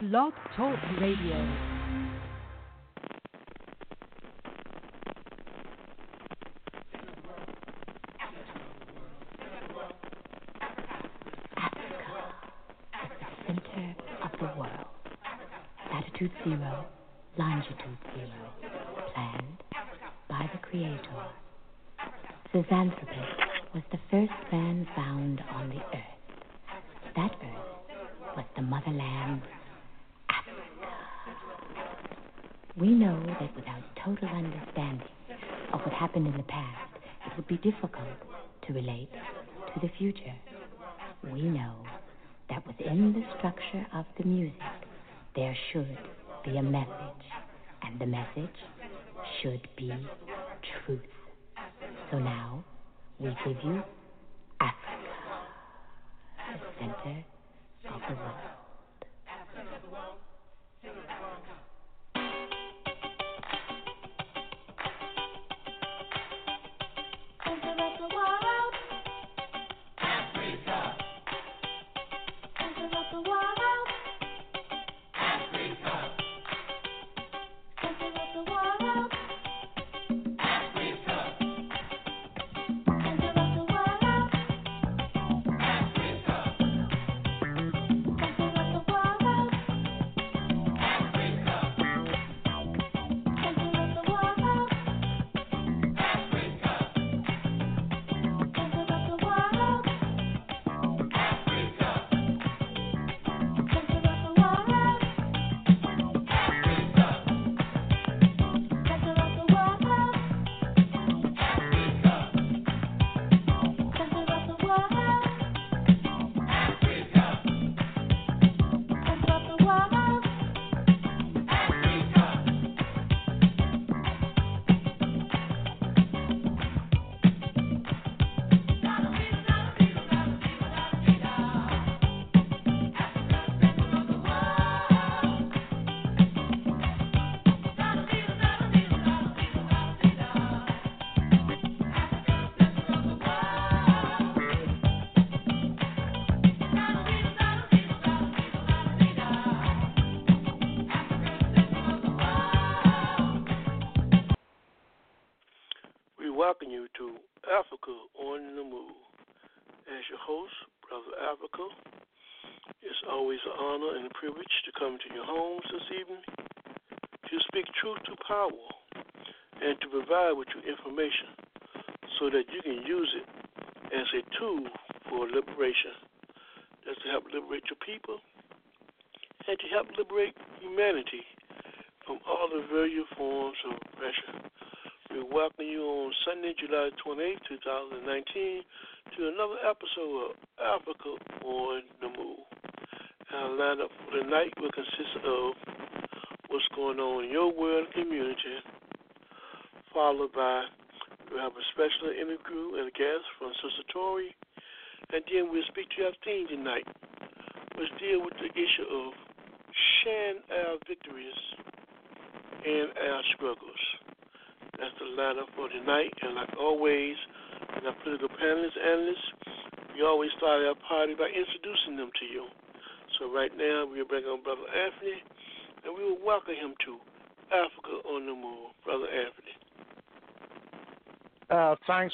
Blog Talk Radio. zero, longitude zero, planned by the Creator. Zazantha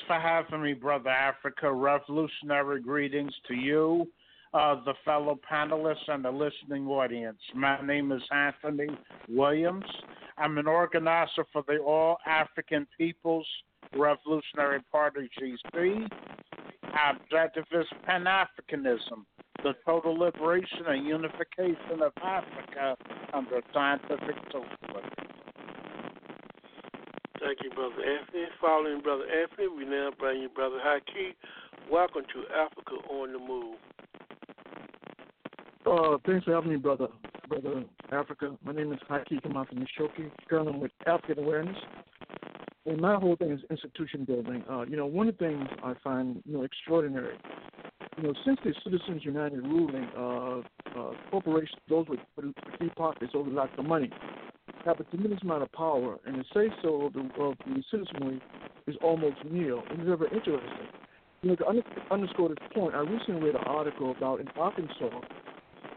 for having me, Brother Africa. Revolutionary greetings to you, uh, the fellow panelists, and the listening audience. My name is Anthony Williams. I'm an organizer for the All African Peoples Revolutionary Party, GC. Objectivist objective is Pan Africanism, the total liberation and unification of Africa under scientific socialism. Thank you, Brother Anthony. Following Brother Anthony, we now bring you Brother Haki. Welcome to Africa on the Move. Uh, thanks for having me, Brother Brother Africa. My name is Haki Kamata Nishoki, Sterling with African Awareness. And my whole thing is institution building. Uh, you know, one of the things I find, you know, extraordinary, you know, since the Citizens United ruling, uh, uh, corporations, those with, deep pockets overlapped the money have a tremendous amount of power, and the say so of the, of the citizenry is almost nil. And it's very interesting. You know, to under, underscore this point, I recently read an article about in Arkansas,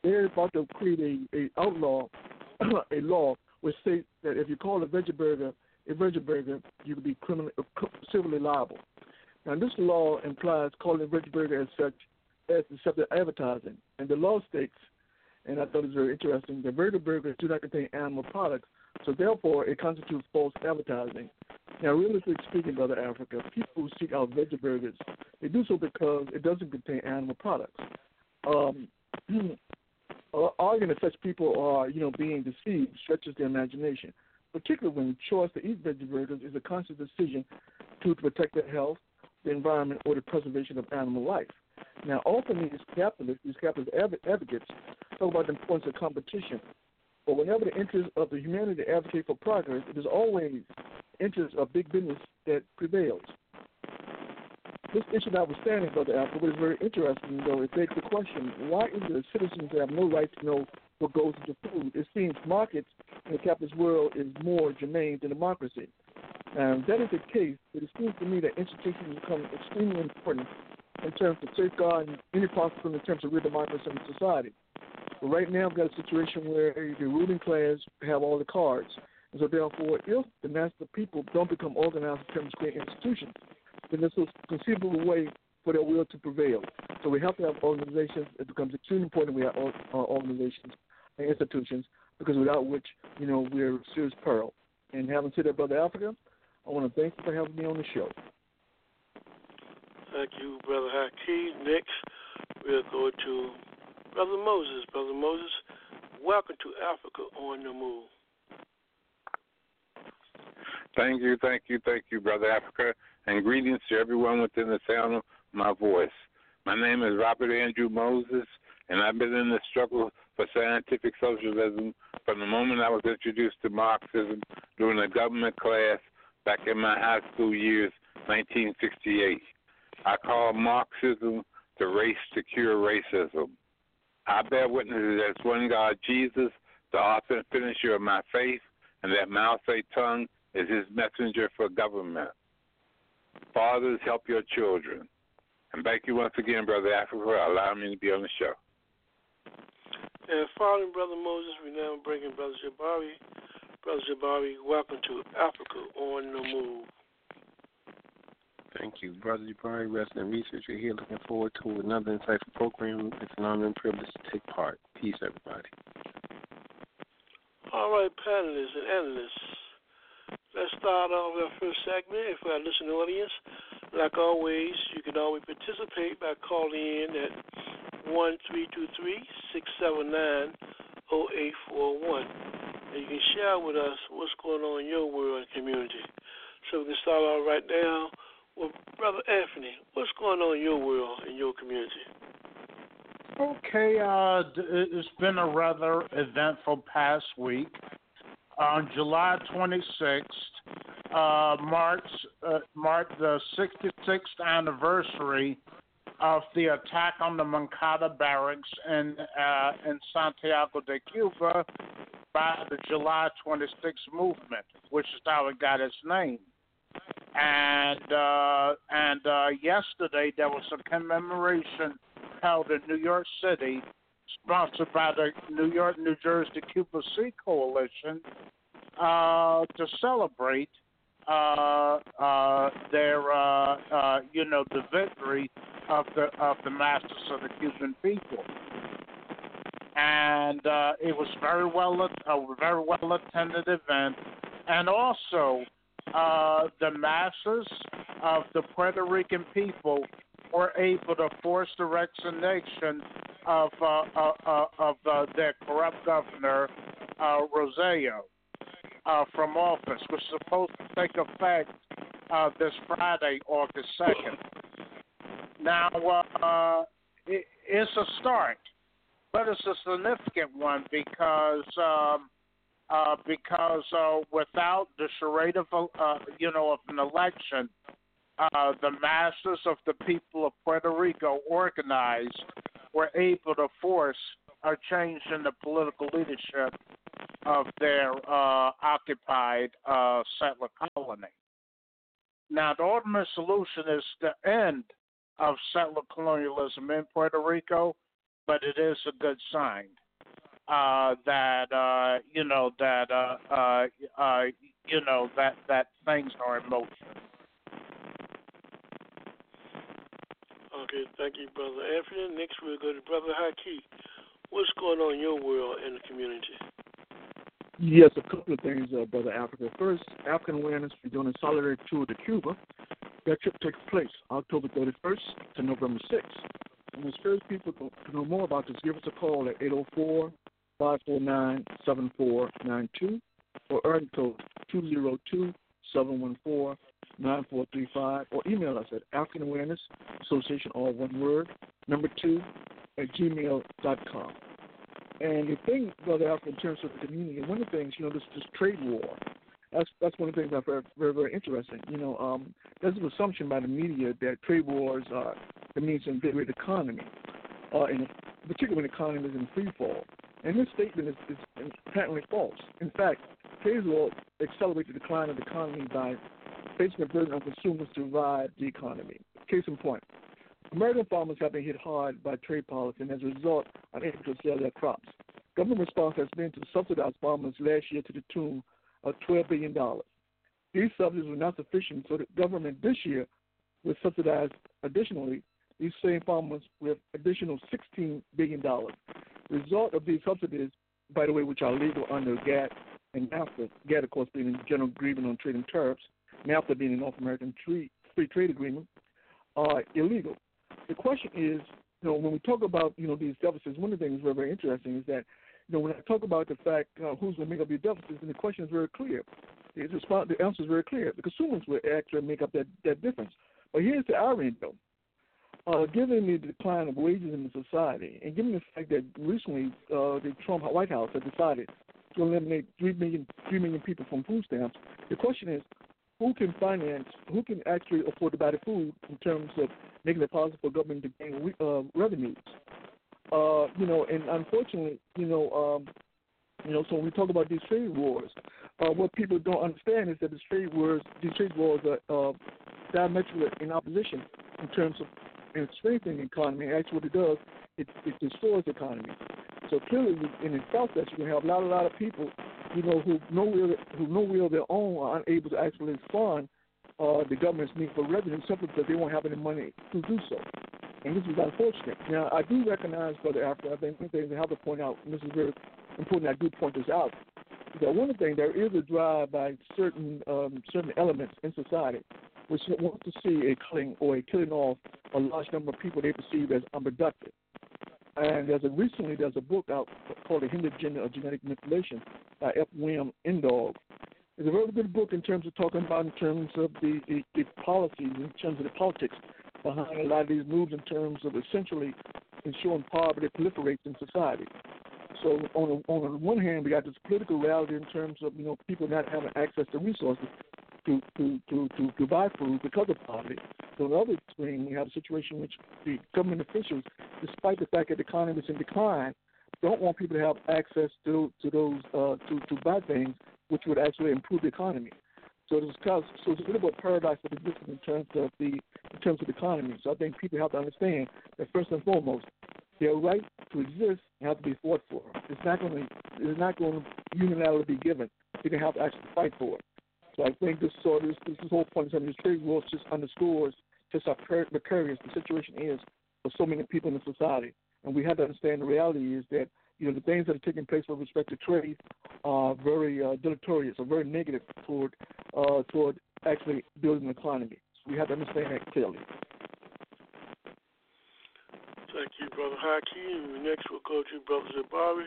they're about to create a, a outlaw, a law which states that if you call a veggie burger a veggie burger, you could be criminally, uh, civilly liable. Now, this law implies calling a veggie burger as such as deceptive advertising, and the law states and I thought it was very interesting. The veggie burgers do not contain animal products, so therefore it constitutes false advertising. Now, realistically speaking, Brother Africa, people who seek out veggie burgers, they do so because it doesn't contain animal products. Um, arguing that such people are, you know, being deceived stretches their imagination, particularly when the choice to eat veggie burgers is a conscious decision to protect their health, the environment, or the preservation of animal life. Now, often these capitalists, these capitalist advocates, talk about the importance of competition. But whenever the interests of the humanity advocate for progress, it is always interests of big business that prevails. This issue notwithstanding, Brother Alpha, what is very interesting, though, it begs the question, why is it that citizens have no right to know what goes into food? It seems markets in the capitalist world is more germane than democracy. And that is the case, but it seems to me that institutions become extremely important in terms of safeguarding any possible in terms of real democracy in society. But right now, we've got a situation where the ruling class have all the cards. And so, therefore, if the mass of people don't become organized in terms of creating institutions, then there's a conceivable way for their will to prevail. So we have to have organizations. It becomes extremely important we have uh, organizations and institutions because without which, you know, we're serious peril. And having said that, Brother Africa, I want to thank you for having me on the show. Thank you, Brother Hakeem. Next, we'll go to Brother Moses. Brother Moses, welcome to Africa on the Move. Thank you, thank you, thank you, Brother Africa, and greetings to everyone within the sound of my voice. My name is Robert Andrew Moses, and I've been in the struggle for scientific socialism from the moment I was introduced to Marxism during a government class back in my high school years, 1968. I call Marxism the race to cure racism. I bear witness that there's one God, Jesus, the author and finisher of my faith, and that Mao Tse-tung is his messenger for government. Fathers, help your children. And thank you once again, Brother Africa, for allowing me to be on the show. And following Brother Moses, we now bringing Brother Jabari. Brother Jabari, welcome to Africa on the Move. Thank you. Brother Jabari, resident researcher here, looking forward to another insightful program. It's an honor and privilege to take part. Peace, everybody. All right, panelists and analysts. Let's start off with our first segment. For our listening audience, like always, you can always participate by calling in at one three two three six seven nine zero oh eight four one, and you can share with us what's going on in your world and community. So we can start off right now with Brother Anthony. What's going on in your world and your community? Okay, uh, it's been a rather eventful past week. On July 26th, uh, marks uh, marked the 66th anniversary of the attack on the Moncada barracks in uh, in Santiago de Cuba by the July 26th movement, which is how it got its name. And uh, and uh, yesterday there was a commemoration held in New York City, sponsored by the New York New Jersey Cuba Sí Coalition, uh, to celebrate uh, uh, their uh, uh, you know the victory of the of the masters of the Cuban people, and uh, it was very well a very well attended event, and also uh, the masses of the Puerto Rican people were able to force the resignation of uh, uh, uh, of uh, their corrupt governor uh, Rosselló uh, from office, which is supposed to take effect this Friday, August second. Now, it, it's a start, but it's a significant one because um, uh, because uh, without the charade of uh, you know of an election, uh, the masses of the people of Puerto Rico organized were able to force a change in the political leadership of their uh, occupied uh, settler colony. Now, the ultimate solution is the end of settler colonialism in Puerto Rico but it is a good sign uh, that uh, you know that uh, uh, uh, you know that that things are in motion. Okay, thank you, Brother Anthony. Next, we'll go to Brother Haki. What's going on in your world and the community? Yes, a couple of things, uh, Brother Africa. First, African Awareness, we're doing a solidarity tour to Cuba. That trip takes place October 31st to November 6th. And as first people to, to know more about this, give us a call at 804 549 7492 or area code 202 714 9435 or email us at African Awareness Association, all one word, number two, at gmail.com. And the thing, Brother Alfred, in terms of the community, one of the things, you know, this this trade war, that's that's one of the things I find very, very interesting. You know, um, there's an assumption by the media that trade wars are it means an invigorated economy, uh, and particularly when the economy is in free fall. And this statement is, is patently false. In fact, trade war accelerates the decline of the economy by placing a burden on consumers to revive the economy. Case in point, American farmers have been hit hard by trade policy and as a result are unable to sell their crops. Government response has been to subsidize farmers last year to the tune of $12 billion. These subsidies were not sufficient, so the government this year will subsidize additionally these same farmers with additional $16 billion. Result of these subsidies, by the way, which are legal under GATT and NAFTA, GATT, of course, being the General Agreement on Trade and Tariffs, NAFTA being the North American Free Trade Agreement, are illegal. The question is, you know, when we talk about, you know, these deficits, one of the things very, very interesting is that, you know, when I talk about the fact uh, who's going to make up these deficits, and the question is very clear. The, response, the answer is very clear. The consumers will actually make up that, that difference. But here's the irony, though. Uh, given the decline of wages in the society, and given the fact that recently uh, the Trump White House has decided to eliminate three million three million people from food stamps, the question is, who can finance, who can actually afford to buy the food in terms of making it possible for government to gain uh, revenues? Uh, you know, and unfortunately, you know, um, you know, so when we talk about these trade wars, uh, what people don't understand is that these trade wars, these trade wars are uh, diametrically in opposition in terms of in strengthening the economy. Actually, what it does, it, it destroys the economy. So clearly, in the South, that you can have a lot, of people, you know, who no will, who no will their own are unable to actually fund uh, the government's need for revenue simply because they won't have any money to do so. And this is unfortunate. Now, I do recognize, Brother Africa, I think one thing I have to point out, and this is very important, I do point this out, that one thing, there is a drive by certain um, certain elements in society which want to see a killing or a killing off a large number of people they perceive as unproductive. And there's a recently there's a book out called The Hidden Agenda of Genetic Manipulation by F. William Engdahl. It's a very good book in terms of talking about in terms of the, the, the policies, in terms of the politics behind a lot of these moves in terms of essentially ensuring poverty proliferates in society. So on the, on the one hand, we got this political reality in terms of you know people not having access to resources to to to to, to buy food because of poverty. So on the other extreme, we have a situation in which the government officials, despite the fact that the economy is in decline, don't want people to have access to to those uh, to to buy things which would actually improve the economy. So it's so it's a bit of a paradox that exists in terms of the in terms of the economy. So I think people have to understand that first and foremost, their right to exist have to be fought for. It's not going to it's not going to unilaterally be given. They can have to actually fight for it. So I think this sort of this, this whole point of this trade war just underscores just how precarious the situation is for so many people in the society. And we have to understand the reality is that you know the things that are taking place with respect to trade are very uh, deleterious or very negative toward uh, toward actually building an economy. So we have to understand that clearly. Thank you, Brother Haki. Next, we'll go to Brother Jabari.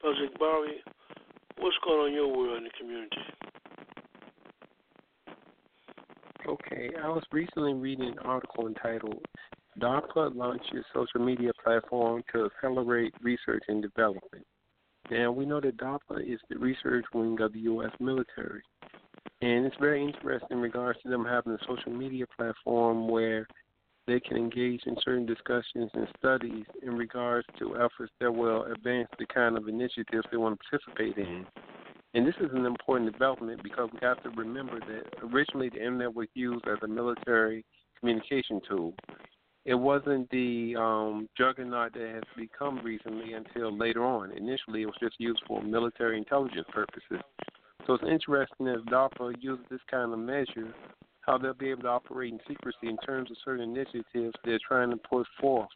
Brother Jabari, what's going on in your world in the community? Okay, I was recently reading an article entitled DARPA launches social media platform to accelerate research and development. Now, we know that DARPA is the research wing of the U.S. military. And it's very interesting in regards to them having a social media platform where they can engage in certain discussions and studies in regards to efforts that will advance the kind of initiatives they want to participate in. And this is an important development because we have to remember that originally the internet was used as a military communication tool. it wasn't the um, juggernaut that has become recently until later on. Initially, it was just used for military intelligence purposes. So it's interesting as DARPA uses this kind of measure, how they'll be able to operate in secrecy in terms of certain initiatives they're trying to push forth,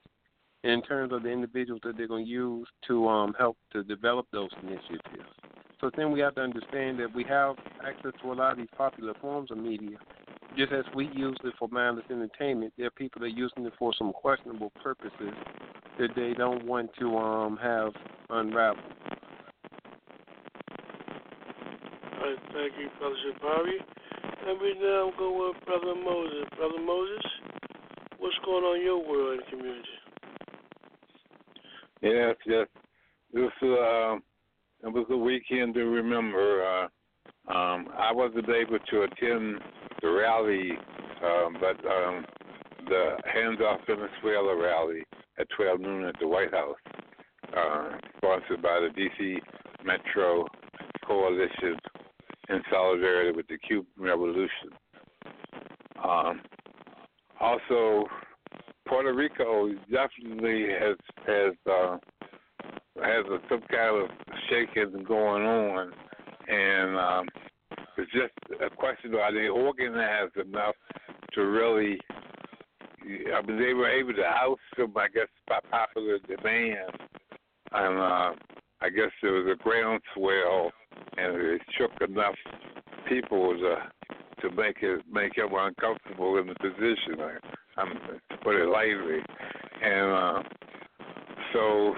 in terms of the individuals that they're going to use to um, help to develop those initiatives. So then we have to understand that we have access to a lot of these popular forms of media, just as we use it for mindless entertainment, there are people that are using it for some questionable purposes that they don't want to um have unraveled. All right, thank you, Brother Jabari. And we now go with Brother Moses. Brother Moses, what's going on in your world and community? Yes, yes. This uh, it was a weekend to remember. Uh, um, I wasn't able to attend the rally, um, but um, the Hands Off Venezuela rally at 12 noon at the White House, uh, sponsored by the D.C. Metro Coalition in solidarity with the Cuban Revolution. Um, also, Puerto Rico definitely has has uh, has a, some kind of shaking going on, and um, it's just a question of are they organized enough to really. I mean, they were able to oust them, I guess, by popular demand, and uh, I guess there was a groundswell, and it shook enough people to to make it make him uncomfortable in the position. I, I'm to put it lightly, and uh, so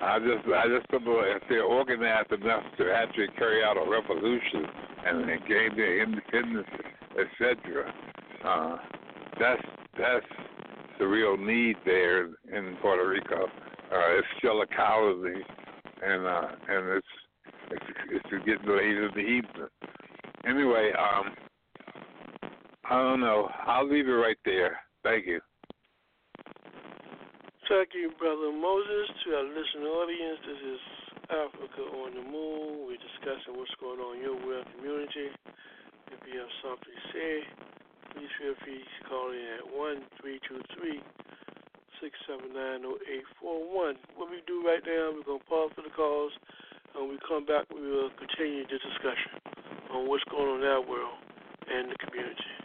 I just I just know if they're organized enough to actually carry out a revolution and, and gain their independence, etc. Uh, that's that's the real need there in Puerto Rico. Uh, it's still a colony, and uh, and it's it's it's getting late in the evening. Anyway, um, I don't know. I'll leave it right there. Thank you. You, Brother Moses. To our listening audience, this is Africa on the Move. We're discussing what's going on in your world community. If you have something to say, please feel free to call in at 1 323 679 0841. What we do right now, we're going to pause for the calls. and we come back, we will continue the discussion on what's going on in our world and the community.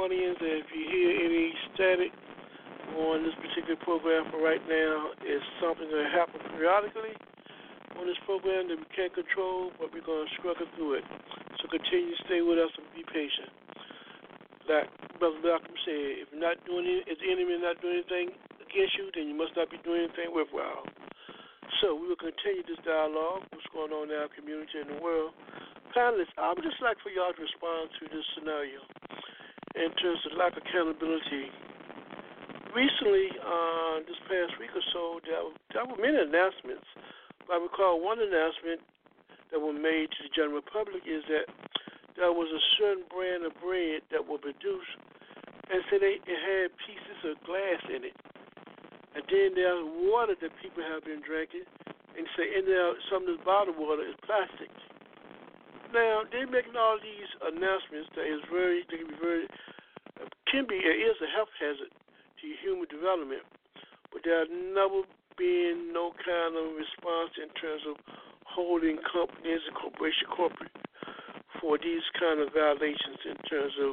Audience that if you hear any static on this particular program for right now, it's something that happens periodically on this program that we can't control, but we're going to struggle through it. So continue to stay with us and be patient like Brother Malcolm said, if you're not doing it, if the enemy is not doing anything against you, then you must not be doing anything worthwhile. So we will continue this dialogue, what's going on in our community and the world. Panelists, I would just like for y'all to respond to this scenario in terms of lack of accountability. Recently, uh, this past week or so, there, were- there were many announcements. But I recall one announcement that were made to the general public is that there was a certain brand of bread that was produced, and said it had pieces of glass in it. And then there's water that people have been drinking, and say in there some of this bottled water is plastic. Now they're making all these announcements that is very they can be very can be is a health hazard to human development, but there have never been no kind of response in terms of holding companies and corporation corporate for these kind of violations in terms of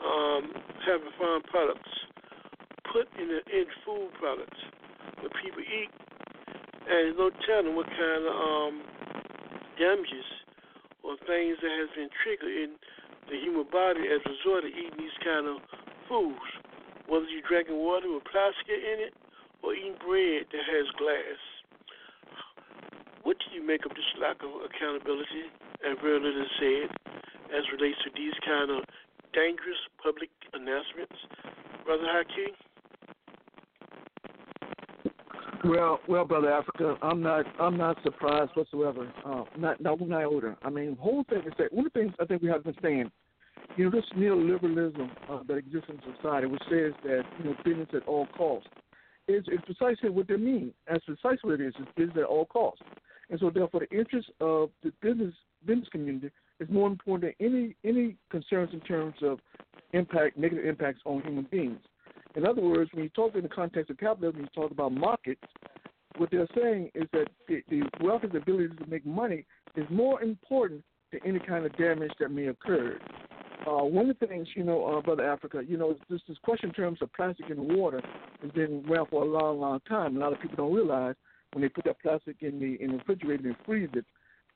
um, having farm products put in the, in food products that people eat, and no telling what kind of um, damages or things that has been triggered in the human body as a result of eating these kind of foods, whether you're drinking water with plastic in it or eating bread that has glass. What do you make of this lack of accountability to say it as relates to these kind of dangerous public announcements, Brother Hakeem? Well, well, brother Africa, I'm not, I'm not surprised whatsoever. Uh, not, not one iota. I mean, whole thing is that one of the things I think we have to understand, you know, this neoliberalism uh, that exists in society, which says that you know business at all costs, is, is precisely what they mean. That's precisely what it is. It's business at all costs. And so, therefore, the interest of the business business community is more important than any any concerns in terms of impact, negative impacts on human beings. In other words, when you talk in the context of capitalism, you talk about markets. What they're saying is that the, the wealth and the ability to make money is more important than any kind of damage that may occur. Uh, one of the things, you know, uh, Brother Africa, you know, this this question in terms of plastic in the water has been around for a long, long time. A lot of people don't realize when they put that plastic in the in the refrigerator and freeze it,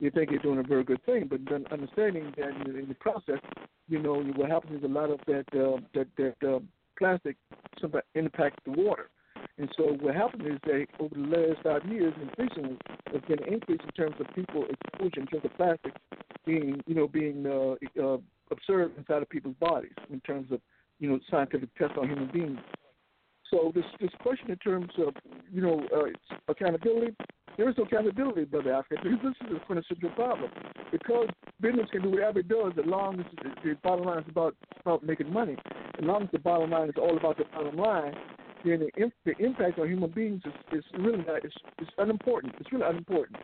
they think they're doing a very good thing. But then understanding that in the, in the process, you know, what happens is a lot of that uh, that that uh, plastic sometimes impact the water. And so what happened is that over the last five years, increasingly, there's been an increase in terms of people exposure in terms of plastic being, you know, being uh, uh, observed inside of people's bodies in terms of, you know, scientific tests on human beings. So this this question in terms of, you know, uh, accountability, there is no accountability, Brother Africa, because this is a quintessential problem. Because business can do whatever it does as long as the, bottom line is about, about making money. As long as the bottom line is all about the bottom line, then the, imp- the impact on human beings is, is really not, it's, it's unimportant. It's really unimportant.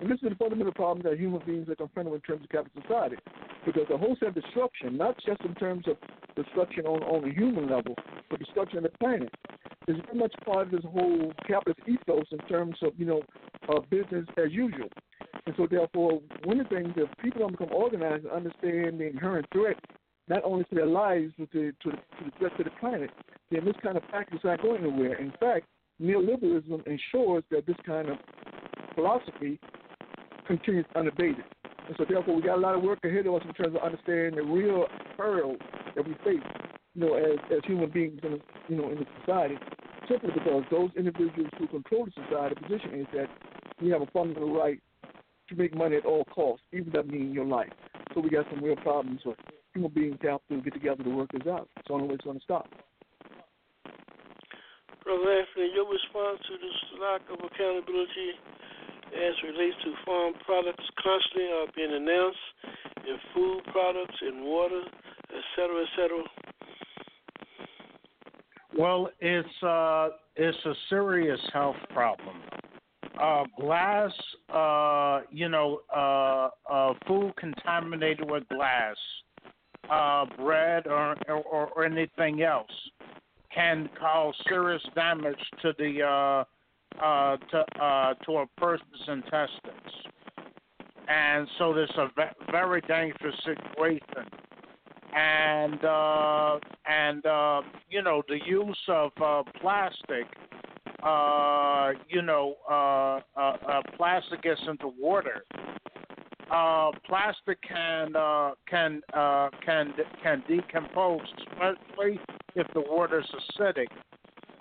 And this is the fundamental problem that human beings are confronted with in terms of capital society. Because the wholesale destruction, not just in terms of destruction on, on a human level, but destruction of the planet, is very much part of this whole capitalist ethos in terms of, you know, uh, business as usual. And so, therefore, one of the things, if people don't become organized and understand the inherent threat, not only to their lives, but to, to, the, to the threat to the planet, then this kind of practice is not going anywhere. In fact, neoliberalism ensures that this kind of philosophy continues unabated. And so therefore we got a lot of work ahead of us in terms of understanding the real perils that we face, you know, as, as human beings in you know, in the society, simply because those individuals who control the society position is that you have a fundamental right to make money at all costs, even that means your life. So we got some real problems for human beings have to get together to work this out. It's the only way it's going to stop. Brother Anthony, your response to this lack of accountability as relates to farm products constantly are being announced in food products, and water, et cetera, et cetera? Well, it's uh, it's a serious health problem. Uh, glass, uh, you know, uh, uh, food contaminated with glass, uh, bread, or, or or anything else can cause serious damage to the to to a person's intestines, and so this is a ve- very dangerous situation. And uh, and uh, you know the use of uh, plastic, uh, you know, uh, uh, uh, plastic gets into water. Uh, plastic can uh, can uh, can can decompose, especially if the water is acidic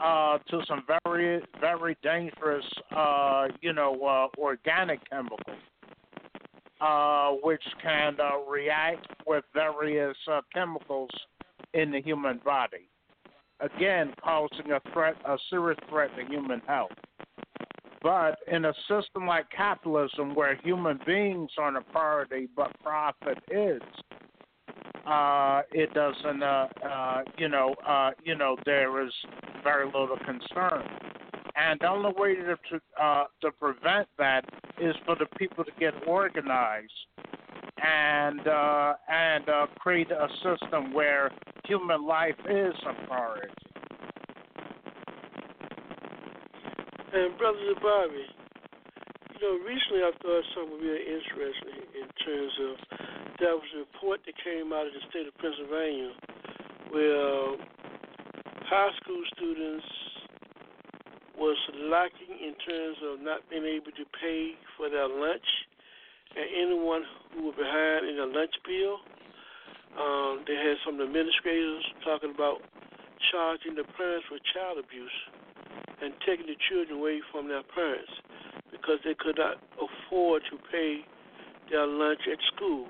uh, to some very, very dangerous, uh, you know, uh, organic chemicals, uh, which can uh, react with various uh, chemicals in the human body. Again, causing a threat, a serious threat to human health. But in a system like capitalism, where human beings aren't a priority but profit is, uh, it doesn't, uh, uh, you know, uh, you know, there is very little concern. And the only way to to, uh, to prevent that is for the people to get organized and uh, and uh, create a system where human life is a priority. And brother Jabari, you know, recently I thought something really interesting in terms of there was a report that came out of the state of Pennsylvania where high school students was lacking in terms of not being able to pay for their lunch, and anyone who was behind in their lunch bill. Um, they had some administrators talking about charging the parents for child abuse and taking the children away from their parents because they could not afford to pay their lunch at school.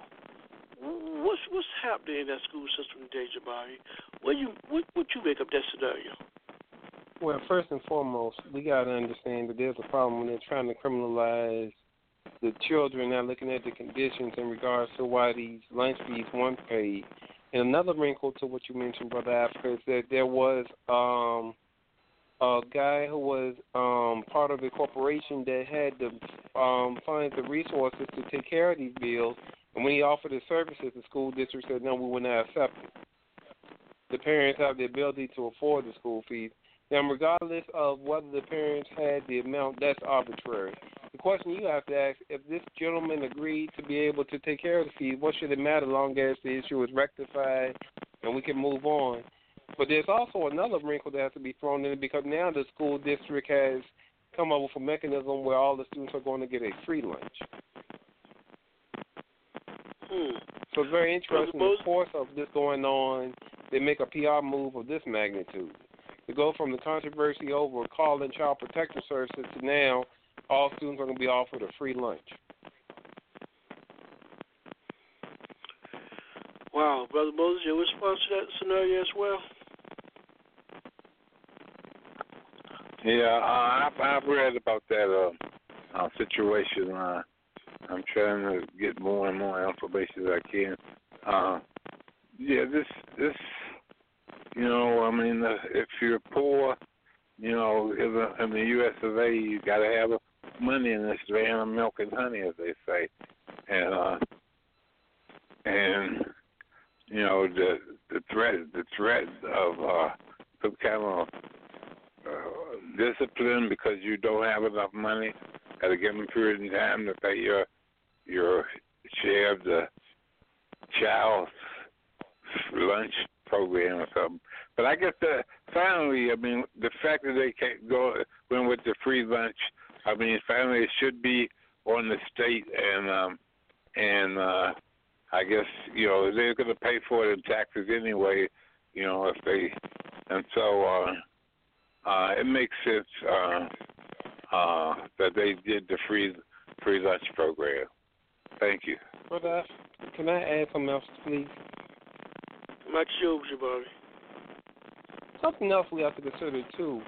What's what's happening in that school system today, Jabari? What you what what you make up that scenario? Well, first and foremost, we got to understand that there's a problem when they're trying to criminalize the children. Now, looking at the conditions in regards to why these lunch fees weren't paid. And another wrinkle to what you mentioned, Brother Africa, is that there was um, a guy who was um, part of a corporation that had to um, find the resources to take care of these bills. And when he offered his services, the school district said, no, we will not accept it. The parents have the ability to afford the school fees. Now, regardless of whether the parents had the amount, that's arbitrary. The question you have to ask: If this gentleman agreed to be able to take care of the fees, what should it matter, long as the issue is rectified and we can move on? But there's also another wrinkle that has to be thrown in because now the school district has come up with a mechanism where all the students are going to get a free lunch. Hmm. So it's very interesting. The course of this going on, they make a PR move of this magnitude to go from the controversy over calling child protective services to now all students are going to be offered a free lunch. Wow, Brother Moses, your response to that scenario as well? Yeah, uh, I've, I've read about that uh, uh, situation. Uh, I'm trying to get more and more information as I can. Uh, yeah, this this you know, I mean, uh, if you're poor, you know, in the, U.S. of A., you got to have money in this van of milk and honey, as they say, and uh, and you know the the threat the threat of uh, some kind of uh, discipline because you don't have enough money at a given period in time to pay your your share of the child's lunch program or something. But I guess the finally, I mean, the fact that they can't go went with the free lunch, I mean, finally it should be on the state and um and uh I guess you know they're going to pay for it in taxes anyway, you know if they and so uh uh it makes sense uh uh that they did the free free lunch program. Thank you. Brother, can I add something else, please? Mike Shields, Bobby. Something else we have to consider too.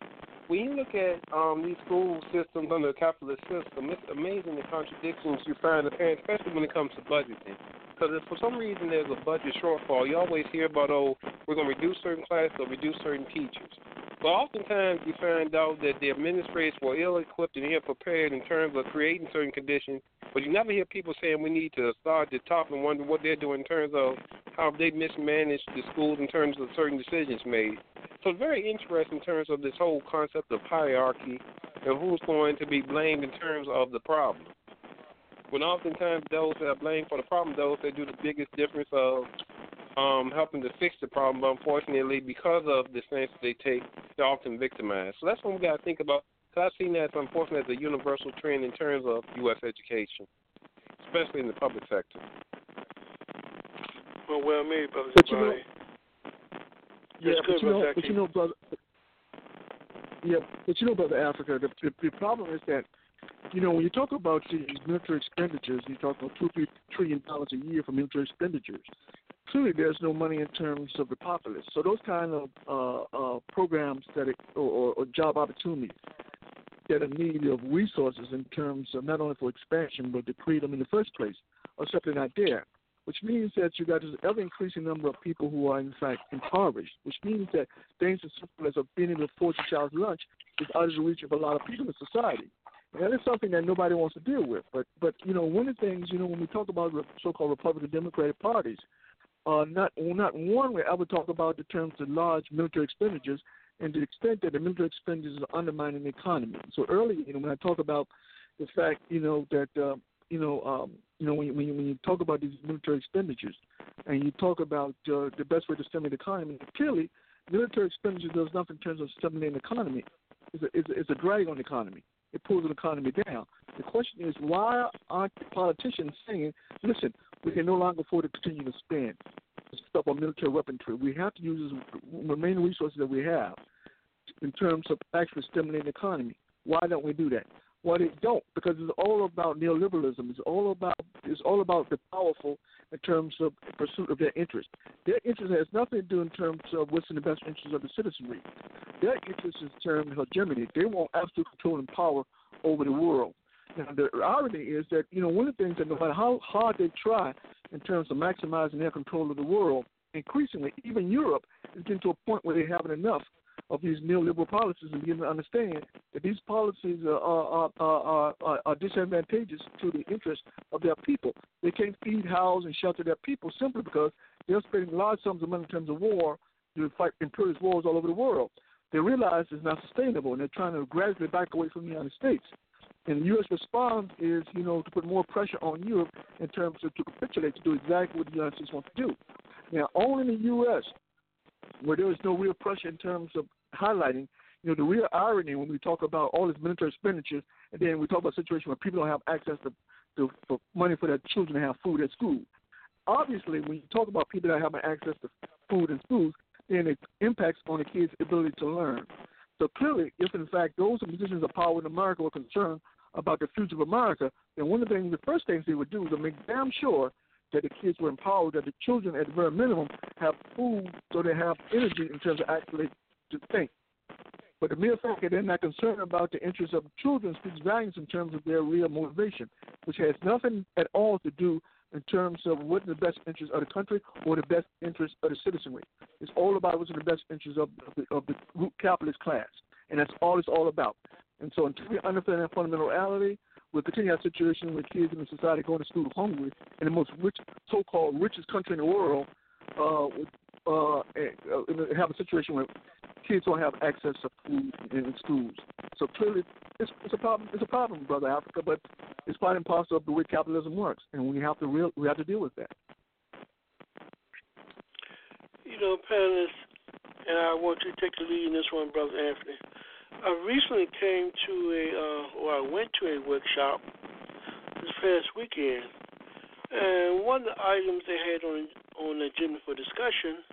When you look at um, these school systems under the capitalist system, it's amazing the contradictions you find apparent, especially when it comes to budgeting. Because if for some reason there's a budget shortfall, you always hear about, oh, we're going to reduce certain classes or reduce certain teachers. But oftentimes you find out that the administrators were ill-equipped and ill-prepared in terms of creating certain conditions. But you never hear people saying we need to start at the top and wonder what they're doing in terms of how they mismanaged the schools in terms of certain decisions made. So it's very interesting in terms of this whole concept of hierarchy and who's going to be blamed in terms of the problem. When oftentimes those that are blamed for the problem, those that do the biggest difference of um, helping to fix the problem, but unfortunately, because of the stance they take, they're often victimized. So that's what we got to think about. Because I've seen that, unfortunately, as a universal trend in terms of U.S. education, especially in the public sector. Well, well made, brother. But you know- Yeah, but you know, but you know, brother. Yeah, but you know, brother Africa, the, the the problem is that, you know, when you talk about these military expenditures, you talk about two three trillion dollars a year for military expenditures. Clearly, there's no money in terms of the populace. So those kind of uh, uh, programs that it, or, or, job opportunities that are need of resources in terms of not only for expansion but to create them in the first place are simply not there which means that you got this ever increasing number of people who are in fact impoverished, which means that things as simple as being able to afford your child's lunch is out of the reach of a lot of people in society. And that is something that nobody wants to deal with. But but you know, one of the things, you know, when we talk about the so called Republican Democratic parties, uh not not one will ever talk about the terms of large military expenditures and the extent that the military expenditures are undermining the economy. So earlier, you know, when I talk about the fact, you know, that uh, you know, um, you know, when you, when you when you talk about these military expenditures, and you talk about uh, the best way to stimulate the economy, clearly, military expenditure does nothing in terms of stimulating the economy. It's a, it's a, it's a drag on the economy. It pulls the economy down. The question is, why aren't politicians saying, "Listen, we can no longer afford to continue to spend stuff on military weaponry. We have to use the remaining resources that we have in terms of actually stimulating the economy. Why don't we do that? Well, they don't because it's all about neoliberalism. It's all about it's all about the powerful in terms of pursuit of their interest. Their interest has nothing to do in terms of what's in the best interest of the citizenry. Their interest is in terms of hegemony. They want absolute control and power over the world. Now, the irony is that you know one of the things that no matter how hard they try in terms of maximizing their control of the world, increasingly even Europe is getting to a point where they're having enough of these neoliberal policies and beginning to understand that these policies are, are, are, are, are disadvantageous to the interests of their people. They can't feed, house, and shelter their people simply because they're spending large sums of money in terms of war to fight imperialist wars all over the world. They realize it's not sustainable, and they're trying to gradually back away from the United States. And the U.S. response is, you know, to put more pressure on Europe in terms of to capitulate to do exactly what the United States wants to do. Now, only in the U.S where there is no real pressure in terms of highlighting, you know, the real irony when we talk about all this military expenditures, and then we talk about a situation where people don't have access to, to for money for their children to have food at school. Obviously, when you talk about people not having access to food in schools, then it impacts on the kids' ability to learn. So clearly, if in fact those in positions of power in America were concerned about the future of America, then one of the things, the first things they would do is to make damn sure that the kids were empowered, that the children at the very minimum have food so they have energy in terms of actually to think. But the mere fact that they're not concerned about the interests of children speaks volumes in terms of their real motivation, which has nothing at all to do in terms of what's in the best interest of the country or the best interest of the citizenry. It's all about what's in the best interest of, the, of the group capitalist class, and that's all it's all about. And so until we understand that fundamental reality, we'll continue our situation with kids in the society going to school hungry in the most rich, so-called richest country in the world, uh, uh, uh, have a situation where kids don't have access to food in schools. So clearly, it's, it's a problem. It's a problem, brother Africa, but it's parcel of the way capitalism works, and we have to real we have to deal with that. You know, panelists, and I want you to take the lead in this one, Brother Anthony. I recently came to a, uh, or I went to a workshop this past weekend, and one of the items they had on on the agenda for discussion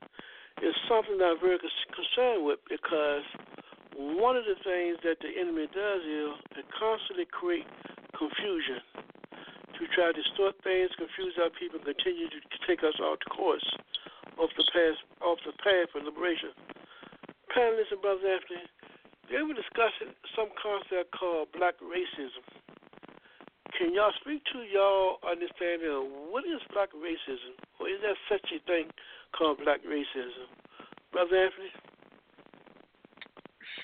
is something that I'm very concerned with because one of the things that the enemy does is it constantly create confusion to try to distort things, confuse our people, continue to take us off the course of the path off the path of liberation. Panelists and brothers Anthony, they were discussing some concept called black racism. Can y'all speak to y'all understanding of what is black racism? Or is there such a thing called black racism? Brother Anthony?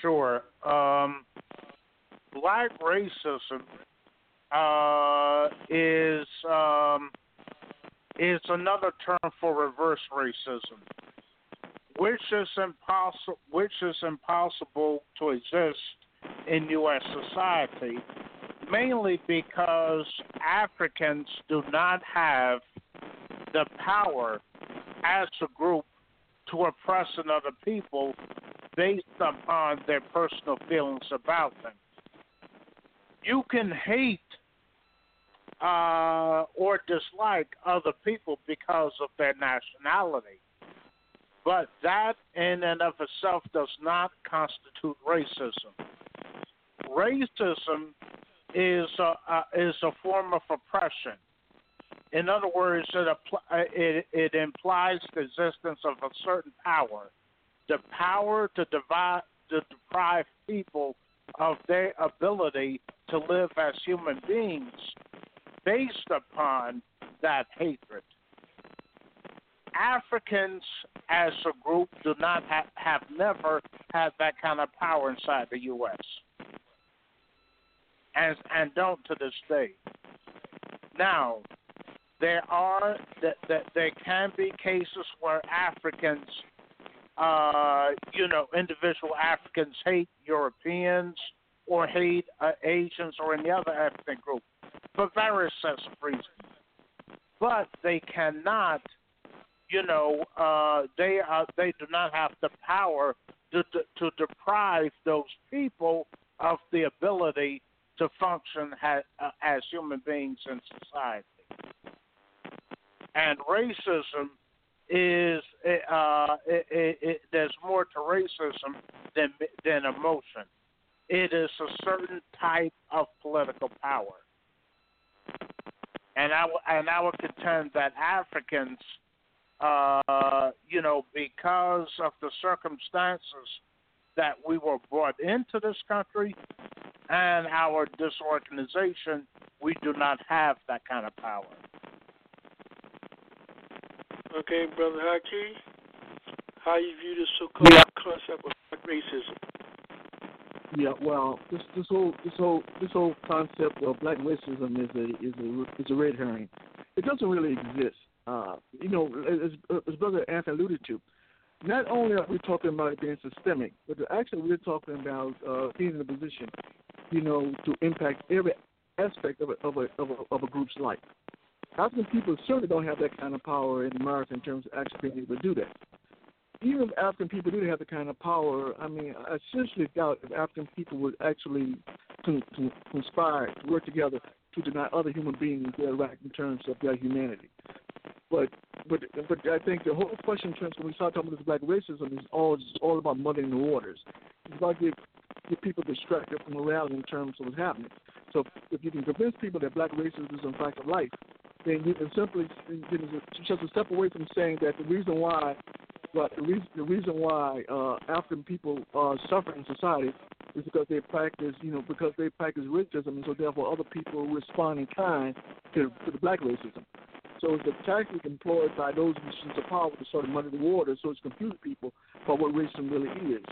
Sure. Um, black racism uh, is um, is another term for reverse racism, which is impossible which is impossible to exist in U.S. society, mainly because Africans do not have the power as a group to oppress another people based upon their personal feelings about them. You can hate uh, or dislike other people because of their nationality, but that in and of itself does not constitute racism. Racism is a, uh, is a form of oppression. In other words, it, it, it implies the existence of a certain power the power to, divide, to deprive people of their ability to live as human beings based upon that hatred. Africans as a group do not have, have never had that kind of power inside the U.S. and and don't to this day. Now, there are that, that there can be cases where Africans uh, you know, individual Africans hate Europeans or hate uh, Asians or any other ethnic group for various sets of reasons. But they cannot, you know, uh, they are they do not have the power to, to, to deprive those people of the ability to function uh, as human beings in society. And racism is uh, it, it, it, there's more to racism than than emotion. It is a certain type of political power, and I and I would contend that Africans, uh, you know, because of the circumstances that we were brought into this country and our disorganization, we do not have that kind of power. Okay, Brother Haki, how you view this so-called yeah. concept of black racism? Yeah, well, this this whole this whole this whole concept of black racism is a is a is a red herring. It doesn't really exist. Uh, you know, as, as Brother Anthony alluded to, not only are we talking about it being systemic, but actually we're talking about uh, being in a position, you know, to impact every aspect of a, of a, of a, of a group's life. African people certainly don't have that kind of power in America in terms of actually being able to do that. Even if African people do have the kind of power, I mean, I seriously doubt if African people would actually con- con- conspire to work together to deny other human beings their right in terms of their humanity. But but but I think the whole question in terms when we start talking about this black racism is all all about muddying the waters. It's about get get people distracted from reality in terms of what's happening. So if you can convince people that black racism is a fact of life, then you can simply just a step away from saying that the reason why, but the reason the reason why uh, African people are suffering in society is because they practice, you know, because they practice racism, and so therefore other people respond in kind to, to the black racism. So it's a tactic employed by those machines of power to sort of muddy the water, so it's confuse people about what racism really is.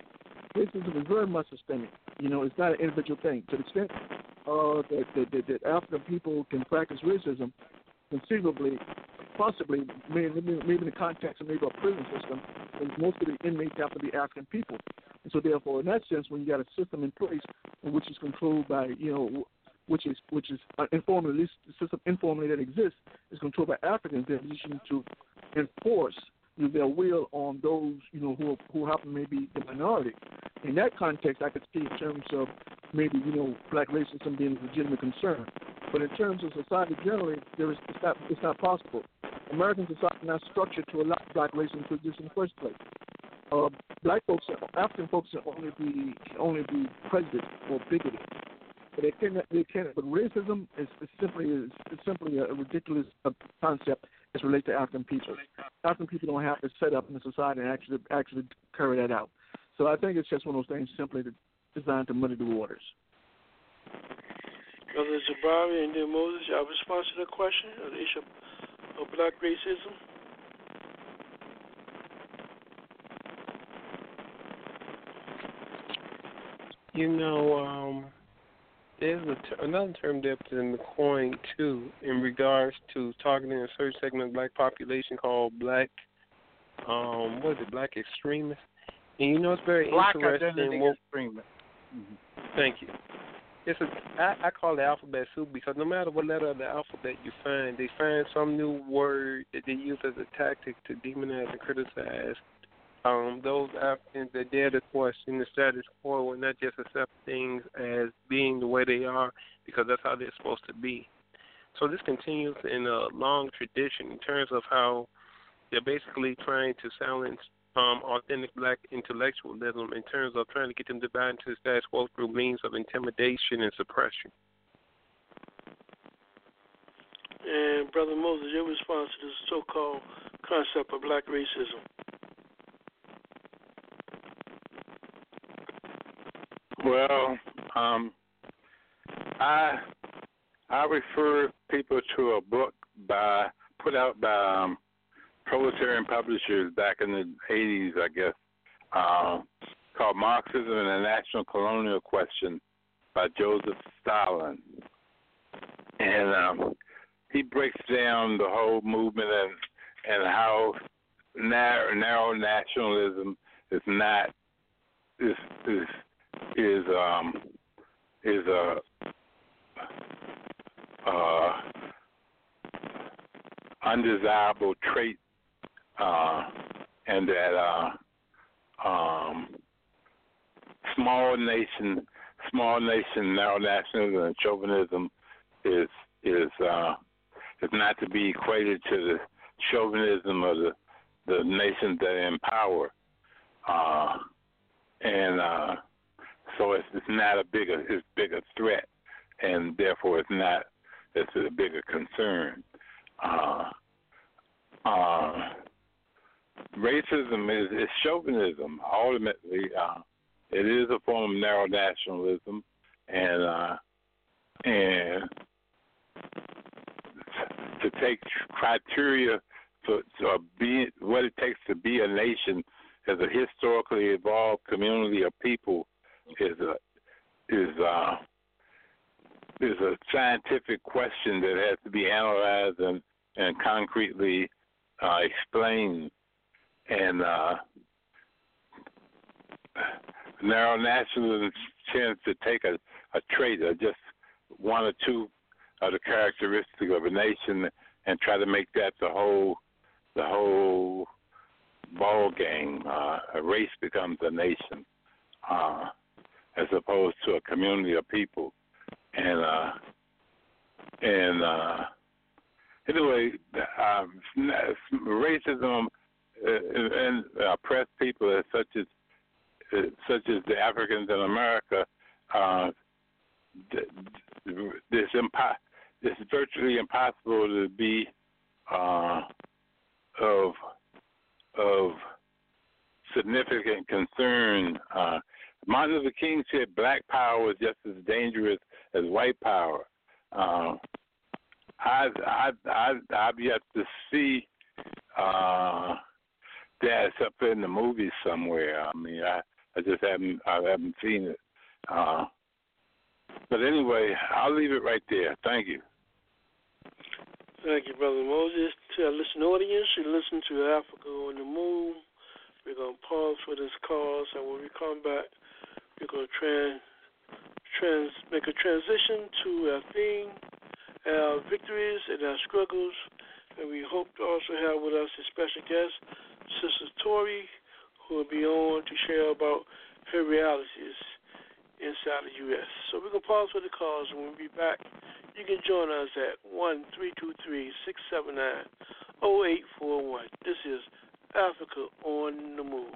Racism is very much systemic. You know, it's not an individual thing. To the extent uh, that, that, that, that African people can practice racism, conceivably, possibly, maybe, maybe in the context of maybe a prison system, and most of the inmates have to be African people. And so, therefore, in that sense, when you got a system in place which is controlled by, you know, which is which is uh, informally, at least the system informally that exists is controlled by Africans, they're positioned to enforce their will on those you know who who happen to be the minority. In that context, I could see in terms of maybe you know black racism being a legitimate concern. But in terms of society generally, there is it's not it's not possible. American society is not structured to allow black racism to exist in the first place. Uh, black folks, African folks, can only be can only be prejudiced or bigoted. But they can they can but racism is, is simply is, is simply a ridiculous uh, concept as relates to African people. African people don't have to set up in the society and actually actually carry that out. So I think it's just one of those things simply to, designed to muddy the waters. Brother Jabari and then Moses, y'all respond to the question of the issue of black racism? You know, um, there's a t- another term that's in the coin too, in regards to targeting a certain segment of black population called black, um, what is it, black extremists? And you know, it's very Black interesting. identity what- extremist. Thank you. It's a I, I call it alphabet soup because no matter what letter of the alphabet you find, they find some new word that they use as a tactic to demonize and criticize um, those Africans that dare to question the status quo and not just accept things as being the way they are because that's how they're supposed to be. So this continues in a long tradition in terms of how they're basically trying to silence um, authentic black intellectualism in terms of trying to get them to buy into the status quo through means of intimidation and suppression. And Brother Moses, your response to this so-called concept of black racism? Well, um, I I refer people to a book by put out by um, Proletarian Publishers back in the '80s, I guess, uh, called Marxism and the National Colonial Question by Joseph Stalin, and um, he breaks down the whole movement and and how narrow, narrow nationalism is not is is is um is a uh undesirable trait uh and that uh um small nation small nation narrow nationalism and chauvinism is is uh is not to be equated to the chauvinism of the the nations that are in power. Uh and uh so it's, it's not a bigger it's bigger threat, and therefore it's not it's a bigger concern. Uh, uh, racism is, is chauvinism. Ultimately, uh, it is a form of narrow nationalism, and uh, and to take criteria for, for be what it takes to be a nation as a historically evolved community of people is a is uh is a scientific question that has to be analyzed and and concretely uh, explained and uh narrow nationalism tends to take a, a trait of just one or two of the characteristics of a nation and try to make that the whole the whole ball game. Uh, a race becomes a nation. Uh, as opposed to a community of people. And uh, and uh, anyway, um, racism uh, and oppressed people, such as uh, such as the Africans in America, uh, it's impo- it's virtually impossible to be uh, of of significant concern. Uh, Martin Luther King said black power is just as dangerous as white power. Uh, I I I I've yet to see uh, that up in the movies somewhere. I mean, I I just haven't I haven't seen it. Uh, but anyway, I'll leave it right there. Thank you. Thank you, Brother Moses. To our listening audience, you listen to Africa on the Move. We're going to pause for this cause, and when we come back, we're going to trans, trans, make a transition to our theme, our victories and our struggles. And we hope to also have with us a special guest, Sister Tori, who will be on to share about her realities inside the U.S. So we're going to pause for the calls, and when we be back, you can join us at 1 679 0841. This is Africa on the Move.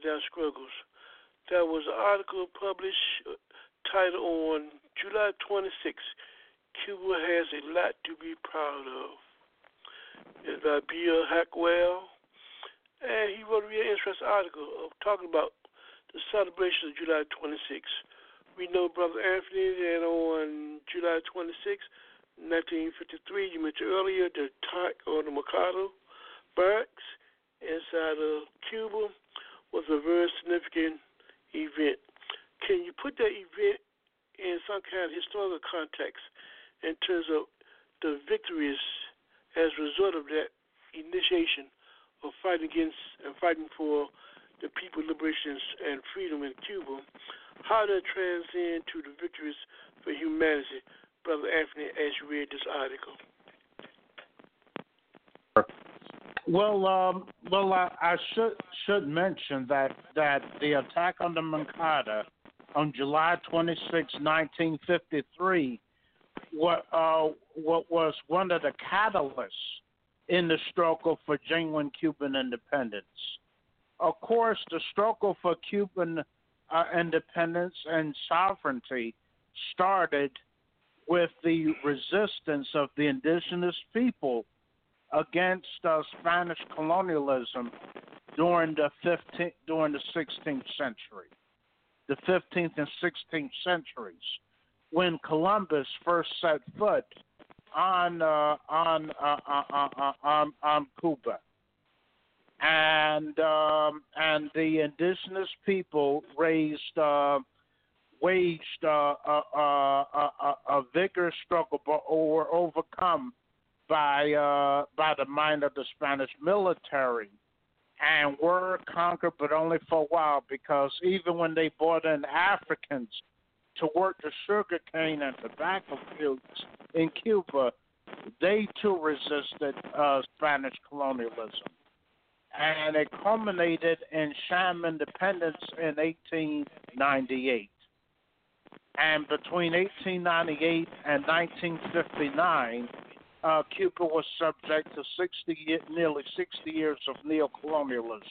Our struggles, there was an article published uh, titled on July 26, Cuba has a lot to be proud of. It's by Bill Hackwell. And he wrote a really interesting article of talking about the celebration of July 26. We know Brother Anthony that on July 26, 1953, you mentioned earlier the attack on the Moncada barracks inside of Cuba was a very significant event. Can you put that event in some kind of historical context in terms of the victories as a result of that initiation of fighting against and fighting for the people liberation and freedom in Cuba? How did that transcend to the victories for humanity? Brother Anthony, as you read this article? Well, um, well, I, I should should mention that that the attack on the Moncada on July 26, 1953, what uh, what was one of the catalysts in the struggle for genuine Cuban independence. Of course, the struggle for Cuban uh, independence and sovereignty started with the resistance of the indigenous people against uh, Spanish colonialism during the 15th, during the 16th century, the 15th and 16th centuries, when Columbus first set foot on uh, on, uh, uh, uh, uh on on Cuba, and um, and the indigenous people raised waged a, a, a, a vigorous struggle, but were overcome by uh, by the mind of the Spanish military, and were conquered, but only for a while, because even when they brought in Africans to work the sugarcane and tobacco fields in Cuba, they too resisted uh, Spanish colonialism. And it culminated in sham independence in 1898. And between 1898 and 1959, uh, Cuba was subject to 60, nearly 60 years of neocolonialism.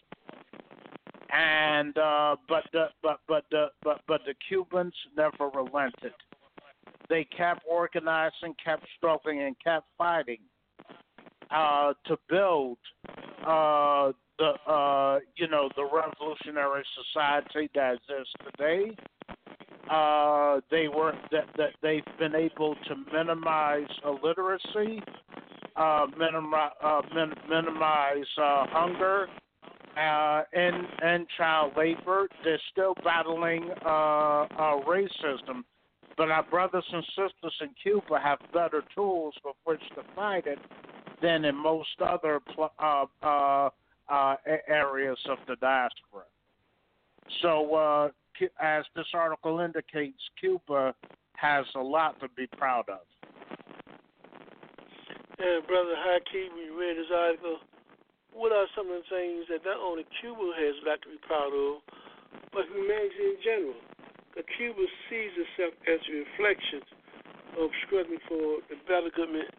And uh, but the but but the but but the Cubans never relented. They kept organizing, kept struggling, and kept fighting uh, to build uh, the uh, you know the revolutionary society that exists today uh, they were that, that they've been able to minimize illiteracy, uh, minimize uh, min, minimize uh, hunger, uh, and and child labor. They're still battling uh, uh, racism, but our brothers and sisters in Cuba have better tools with which to fight it than in most other pl- uh, uh, uh, areas of the diaspora. So uh, as this article indicates, Cuba has a lot to be proud of. And Brother Hakeem, you read this article, what are some of the things that not only Cuba has a lot to be proud of, but humanity in general? Because Cuba sees itself as a reflection of struggling for the betterment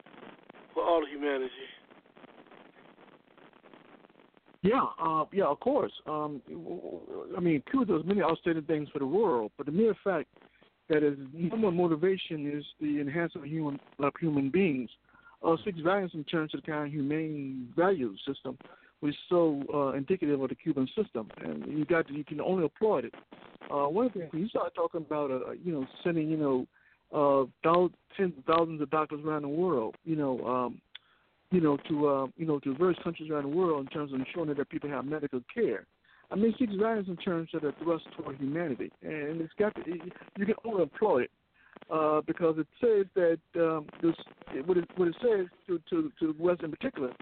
for all humanity. Yeah, uh, yeah, of course. Um, I mean, Cuba does many outstanding things for the world, but the mere fact that its number motivation is the enhancement of human of human beings, uh, six values in terms of the kind of humane value system, was so uh, indicative of the Cuban system, and you got to, you can only applaud it. Uh, one thing you start talking about, uh, you know, sending you know, uh, thousands, tens of thousands of doctors around the world, you know. Um, you know, to uh, you know, to various countries around the world in terms of ensuring that people have medical care. I mean, six values in terms of the thrust toward humanity, and it's got to, you can only employ it uh, because it says that um, this, what it what it says to to to the West in particular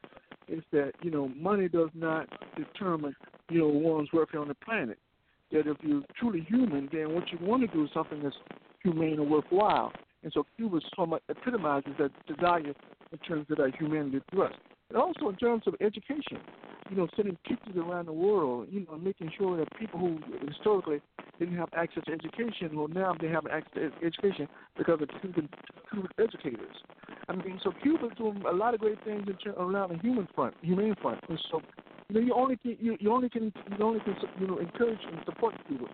is that you know money does not determine you know one's welfare on the planet. That if you're truly human, then what you want to do is something that's humane or worthwhile. And so Cuba somewhat epitomizes that desire in terms of that humanity thrust. And also in terms of education, you know, sending teachers around the world, you know, making sure that people who historically didn't have access to education, well, now they have access to education because of Cuban, Cuban educators. I mean, so Cuba's doing a lot of great things in terms, around the human front, humane front. And so, you know, you only can you, you only can you only can you know encourage and support Cuba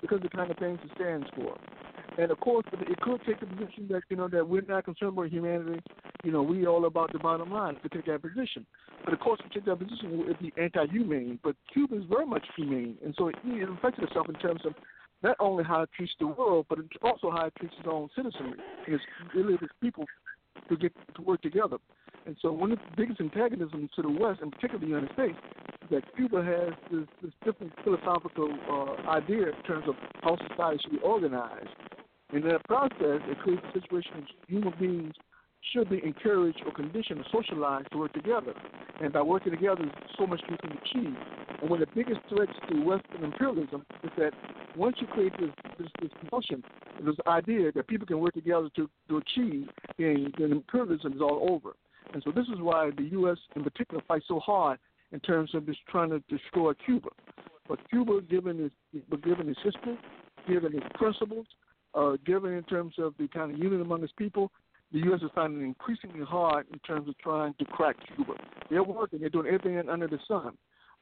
because of the kind of things it stands for. And of course, it could take the position that you know that we're not concerned about humanity. You know, we all about the bottom line to take that position. But of course, to take that position, it would be anti-humane. But Cuba is very much humane, and so it, it affected itself in terms of not only how it treats the world, but also how it treats its own citizenry. It's really its people to get to work together. And so one of the biggest antagonisms to the West, and particularly the United States, is that Cuba has this, this different philosophical uh, idea in terms of how society should be organized. In that process, it creates a situation in which human beings should be encouraged or conditioned or socialized to work together. And by working together, so much we can achieve. And one of the biggest threats to Western imperialism is that once you create this, this, this notion this idea that people can work together to, to achieve, and then imperialism is all over. And so this is why the U.S. in particular fights so hard in terms of just trying to destroy Cuba. But Cuba, given its, given its history, given its principles, uh, given in terms of the kind of unity among its people, the U.S. is finding it increasingly hard in terms of trying to crack Cuba. They're working, they're doing everything under the sun,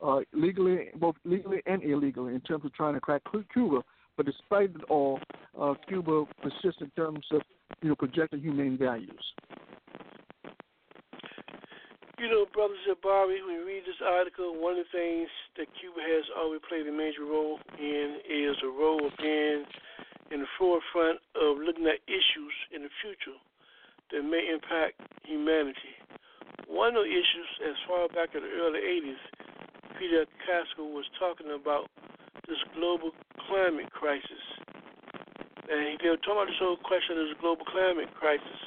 uh, legally, both legally and illegally, in terms of trying to crack Cuba. But despite it all, uh, Cuba persists in terms of you know projecting humane values. You know, Brother Jabari, when you read this article, one of the things that Cuba has always played a major role in is a role of being in the forefront of looking at issues in the future that may impact humanity. One of the issues, as far back in the early 80s, Fidel Castro was talking about this global climate crisis. And he were talking about this whole question of this global climate crisis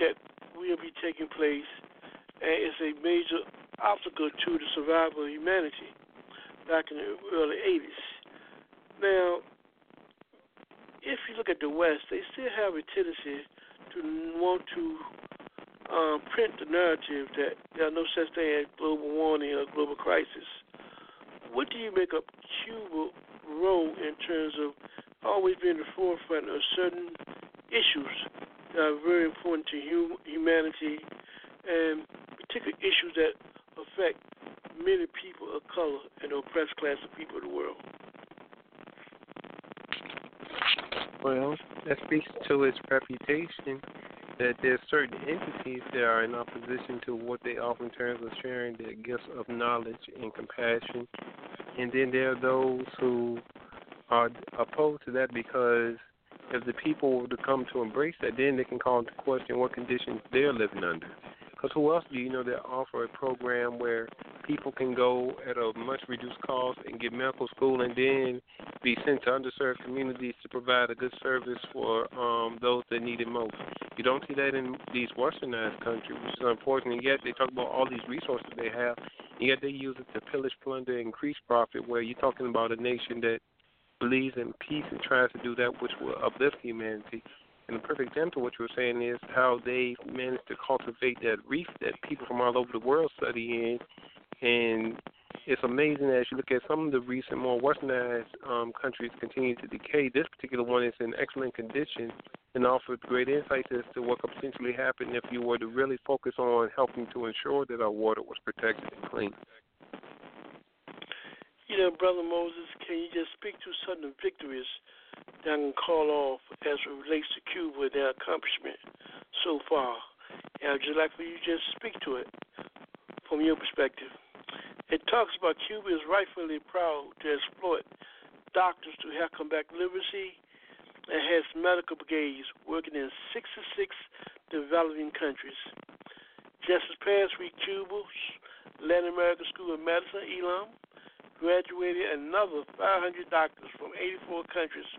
that will be taking place and it's a major obstacle to the survival of humanity back in the early 80s. Now, if you look at the West, they still have a tendency to want to um, print the narrative that there are no such thing as global warming or global crisis. What do you make of Cuba's role in terms of always being the forefront of certain issues that are very important to hum- humanity and particular issues that affect many people of color and oppressed class of people in the world? Well, that speaks to its reputation that there's certain entities that are in opposition to what they offer in terms of sharing their gifts of knowledge and compassion. And then there are those who are opposed to that because if the people were to come to embrace that, then they can call into question what conditions they're living under. Because who else do you know that offer a program where people can go at a much reduced cost and get medical school and then be sent to underserved communities to provide a good service for um, those that need it most? You don't see that in these westernized countries, which is unfortunate. Yet they talk about all these resources they have, and yet they use it to pillage, plunder, increase profit. Where you're talking about a nation that believes in peace and tries to do that which will uplift humanity. And the perfect example of what you were saying is how they managed to cultivate that reef that people from all over the world study in. And it's amazing as you look at some of the recent, more westernized um, countries continue to decay. This particular one is in excellent condition and offers great insights as to what could potentially happen if you were to really focus on helping to ensure that our water was protected and clean. You know, Brother Moses, can you just speak to certain victories that I can call off as it relates to Cuba their accomplishment so far? And I'd just like for you to just speak to it from your perspective. It talks about Cuba is rightfully proud to exploit doctors to help combat literacy and has medical brigades working in 66 developing countries. Just this past week, Cuba's Latin American School of Medicine, ELAM, graduated another 500 doctors from 84 countries,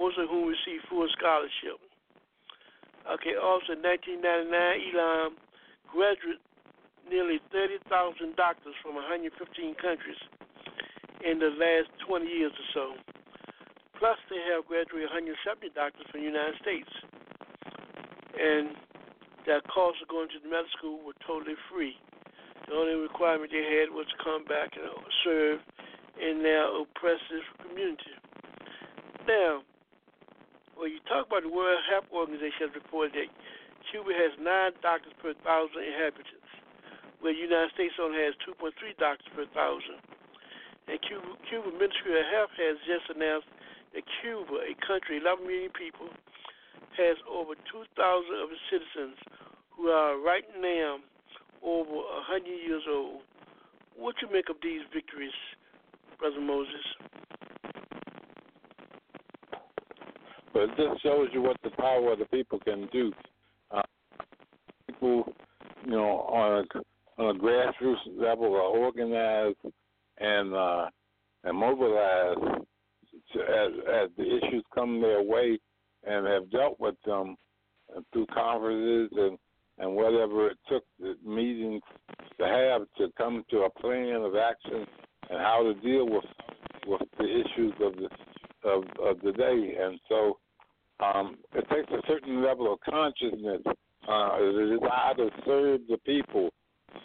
most of whom received full scholarship. Okay, also in 1999, ELAM graduated nearly 30,000 doctors from 115 countries in the last 20 years or so. Plus, they have graduated 170 doctors from the United States. And their costs of going to the medical school were totally free. The only requirement they had was to come back and serve in their oppressive community. Now, when you talk about the World Health Organization has reported that Cuba has nine doctors per thousand inhabitants, where the United States only has 2.3 doctors per thousand. And Cuba, Cuba Ministry of Health has just announced that Cuba, a country of 11 million people, has over 2,000 of its citizens who are right now over 100 years old. What you make of these victories, Brother Moses? It just shows you what the power of the people can do. Uh, people, you know, on a, on a grassroots level are organized and uh, and mobilized to, as as the issues come their way and have dealt with them through conferences and and whatever it took the meetings to have to come to a plan of action and how to deal with with the issues of the of of the day. And so um, it takes a certain level of consciousness, uh, a desire to serve the people,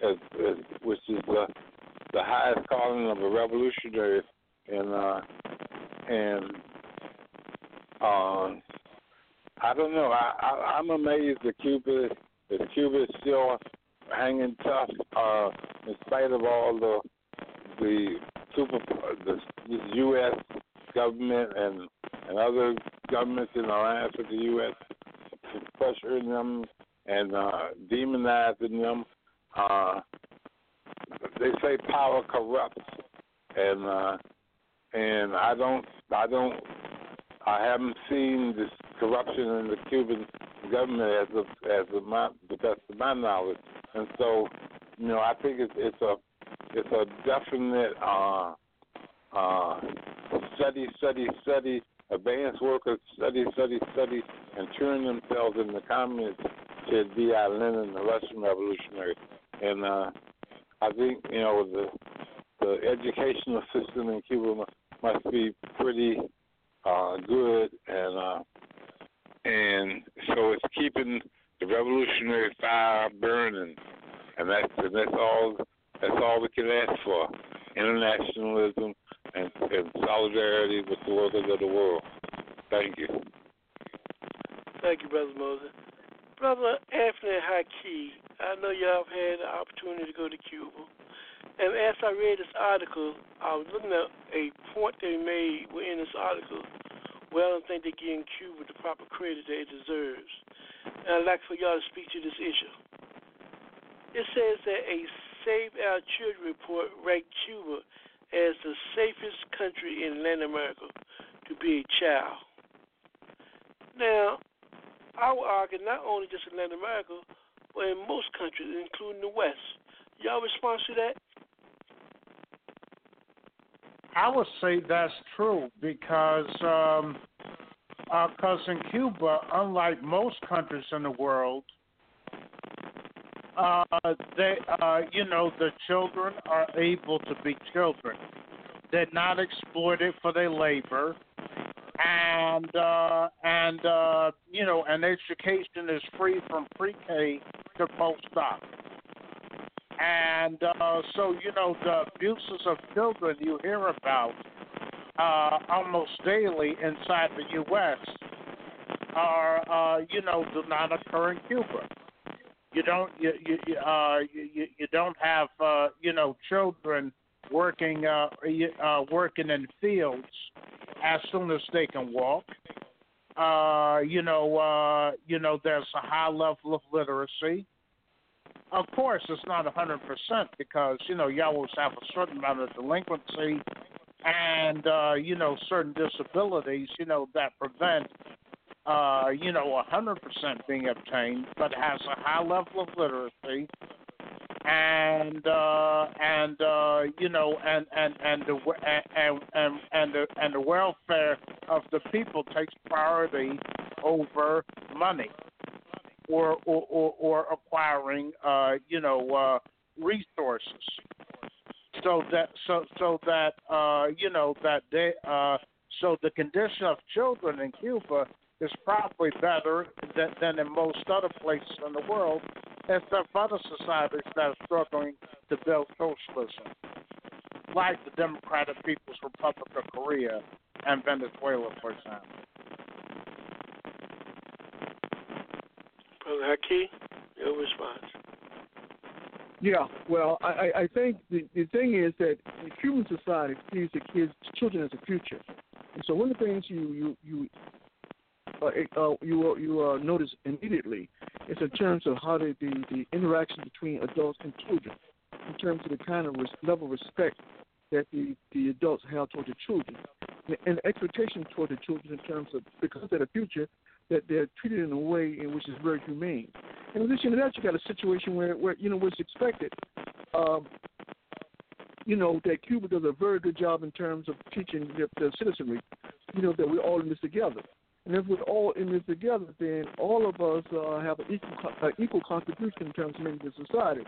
as, as, which is the the highest calling of a revolutionary, and uh, and um, I don't know. I, I I'm amazed that Cuba that Cuba is still hanging tough, uh, in spite of all the the super the, the U.S. government and and other governments in alliance with the U.S. pressuring them and uh, demonizing them. Uh, they say power corrupts, and uh, and I don't I don't I haven't seen this corruption in the Cuban government as of as of my the best of my knowledge, and so you know I think it's it's a it's a definite uh, uh, study study study advance workers study study study and turn themselves into communists to our Lenin, the Russian revolutionary, and uh, I think you know the the educational system in Cuba must, must be pretty uh, good, and uh, and so it's keeping the revolutionary fire burning, and that's and that's all that's all we can ask for: internationalism and, and solidarity with the workers of the world. Thank you. Thank you, Brother Moses. Brother Anthony Haki, I know y'all have had the opportunity to go to Cuba. And as I read this article, I was looking at a point they made within this article. Well, I don't think they're giving Cuba the proper credit that it deserves. And I'd like for y'all to speak to this issue. It says that a Save Our Children report ranked Cuba as the safest country in Latin America to be a child. Now, I would argue not only just in Latin America, in most countries, including the West. Y'all respond to that? I would say that's true because um, uh, cause in Cuba, unlike most countries in the world, uh, they, uh, you know, the children are able to be children. They're not exploited for their labor, and uh, and uh, you know, and education is free from pre-K to post-doc. And uh, so, you know, the abuses of children you hear about uh, almost daily inside the U.S. are, uh, you know, do not occur in Cuba. You don't, you, you, uh, you, you don't have, uh, you know, children working, uh, uh, working in fields as soon as they can walk. Uh, you know, uh, you know, there's a high level of literacy. Of course, it's not a 100% because, you know, you always have a certain amount of delinquency and, uh, you know, certain disabilities, you know, that prevent, uh, you know, a 100% being obtained, but has a high level of literacy and uh and uh you know and and and the and and and the and the welfare of the people takes priority over money or or or, or acquiring uh, you know uh, resources. So that so so that uh, you know that they uh, so the condition of children in Cuba is probably better than, than in most other places in the world, except for other societies that are struggling to build socialism, like the Democratic People's Republic of Korea and Venezuela, for example. Brother Haki, your response. Yeah, well, I, I think the, the thing is that the Cuban society sees the kids, children as a future, and so one of the things you you you uh, uh, you you uh, notice immediately is in terms of how the, the the interaction between adults and children, in terms of the kind of res- level of respect that the the adults have toward the children, and, the expectation toward the children in terms of because they're the future, that they're treated in a way in which is very humane. In addition to that, you got a situation where, where you know what's expected. Um, you know that Cuba does a very good job in terms of teaching the, the citizenry. You know that we're all in this together, and if we're all in this together, then all of us uh, have an equal uh, equal contribution in terms of making the society.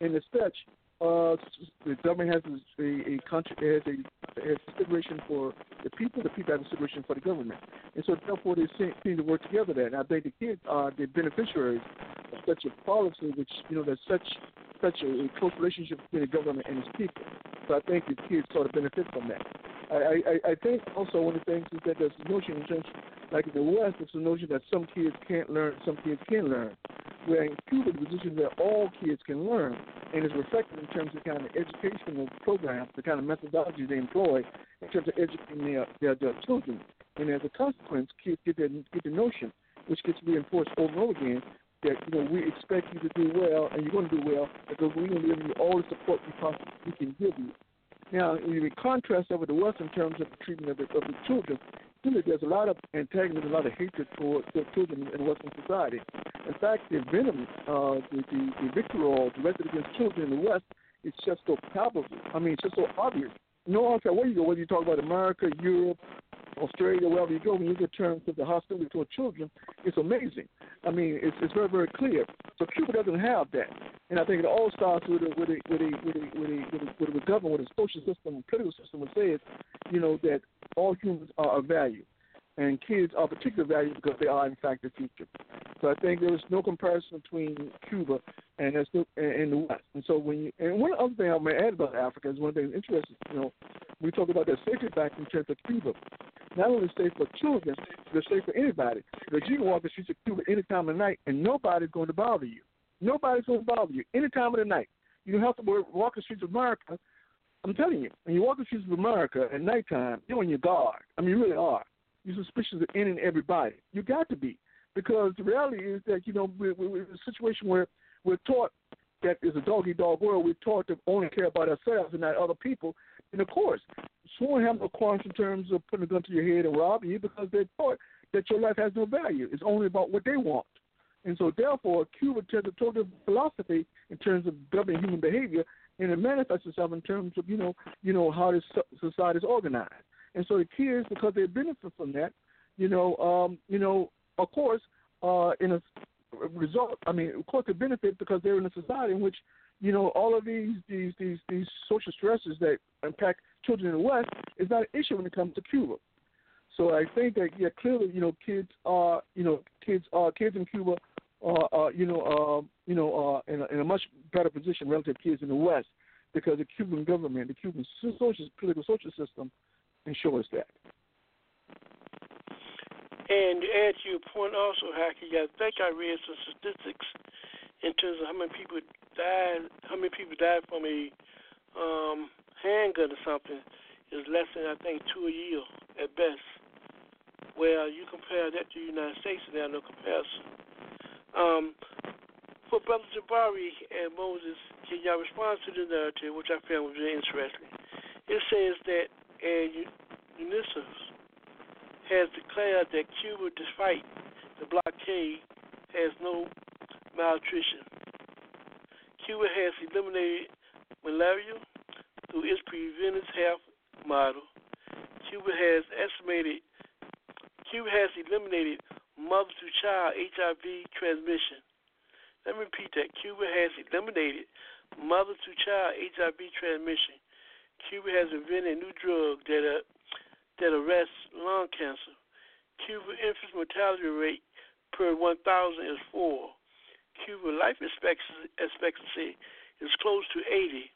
And as such, uh, the government has a, a, a country has a has consideration for the people. The people have consideration for the government, and so therefore they seem, to work together. There, and I think the kids are the beneficiaries of such a policy, which you know there's such such a, a close relationship between the government and its people. So I think the kids sort of benefit from that. I, I, I think also one of the things is that there's a notion in terms, like in the West, there's a notion that some kids can't learn, some kids can learn. Where in Cuba, the position that all kids can learn, and it's reflected in terms of kind of educational programs, the kind of methodology they employ in terms of educating their, their, their children. And as a consequence, kids get the, get the notion, which gets reinforced over and over again, that you know we expect you to do well, and you're going to do well because we're going to give you all the support we possibly we can give you. Now, in contrast that with the West in terms of the treatment of the, of the children, really there's a lot of antagonism, a lot of hatred the children in Western society. In fact, the venom, uh, the, the, the vitriol directed against children in the West is just so palpable. I mean, it's just so obvious. No matter where you go, whether you talk about America, Europe, Australia, wherever you go, when you get terms of the hostility toward children, it's amazing. I mean, it's, it's very, very clear. So Cuba doesn't have that. And I think it all starts with a with with with with with a, government, with a social system, political system that says, you know, that all humans are of value, and kids are particular value because they are in fact the future. So I think there is no comparison between Cuba and and the West. And so when you and one other thing I may add about Africa is one of the interesting. You know, we talk about that safety factor in terms of Cuba. Not only safe for children, but safe for anybody. Because you can walk the streets of Cuba any time of night and nobody's going to bother you. Nobody's going to bother you any time of the night. You don't have to walk the streets of America. I'm telling you, when you walk the streets of America at nighttime, you're on your guard. I mean, you really are. You're suspicious of any and everybody. You got to be. Because the reality is that, you know, we're, we're in a situation where we're taught that it's a dog eat dog world. We're taught to only care about ourselves and not other people. And of course, someone have no qualms in terms of putting a gun to your head and robbing you because they're taught that your life has no value. It's only about what they want. And so, therefore, Cuba takes a total philosophy in terms of governing human behavior, and it manifests itself in terms of you know, you know how this society is organized. And so, the kids, because they benefit from that, you know, um, you know, of course, uh, in a result, I mean, of course, they benefit because they're in a society in which, you know, all of these these these these social stresses that impact children in the West is not an issue when it comes to Cuba. So I think that yeah, clearly, you know, kids are, you know, kids are kids in Cuba are, uh, you know, uh, you know, uh, in, a, in a much better position relative to kids in the West because the Cuban government, the Cuban social political social system, ensures that. And to add to your point also, Haki, I think I read some statistics in terms of how many people died, how many people died from a um, handgun or something is less than I think two a year at best. Well, you compare that to the United States, and there's no comparison. Um, for Brother Jabari and Moses, can y'all respond to the narrative, which I found was very interesting? It says that uh, UNICEF has declared that Cuba, despite the blockade, has no malnutrition. Cuba has eliminated malaria through its preventive health model. Cuba has estimated Cuba has eliminated mother to child HIV transmission. Let me repeat that. Cuba has eliminated mother to child HIV transmission. Cuba has invented a new drug that uh, that arrests lung cancer. Cuba infant mortality rate per 1,000 is 4. Cuba life expectancy, is close to 80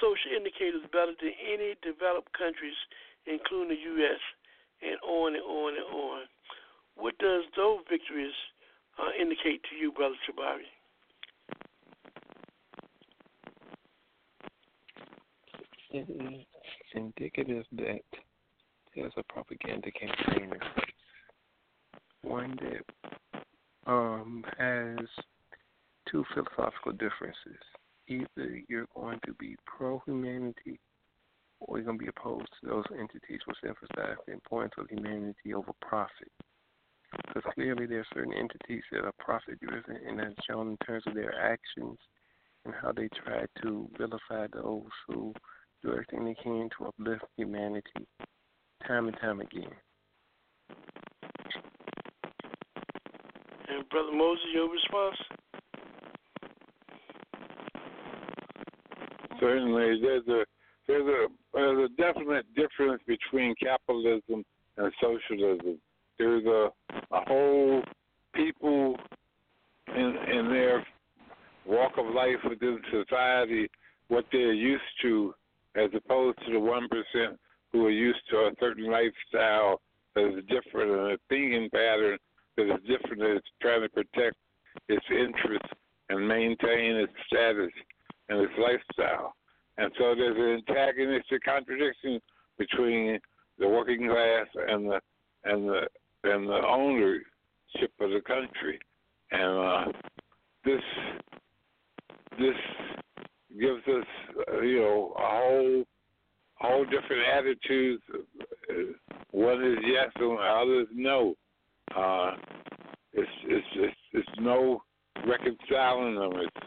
social indicators better than any developed countries, including the U.S., and on and on and on. What does those victories uh, indicate to you, Brother Jabari? It is indicative that there's a propaganda campaign, one that um, has two philosophical differences either you're going to be pro humanity or you're going to be opposed to those entities which emphasize the importance of humanity over profit. Because clearly there are certain entities that are profit driven, and that's shown in terms of their actions and how they try to vilify those who do everything they can to uplift humanity time and time again. And Brother Moses, your response? Certainly, there's a there's a there's a definite difference between capitalism and socialism. There's a a whole people in in their walk of life within society what they're used to, as opposed to the one percent who are used to a certain lifestyle that is different and a thinking pattern that is different that is trying to protect its interests and maintain its status and its lifestyle. And so there's an antagonistic contradiction between the working class and the and the and the ownership of the country. And uh, this this gives us, uh, you know, a whole whole different attitudes. One is yes, and the other is no. Uh, it's, it's it's it's no reconciling them. It's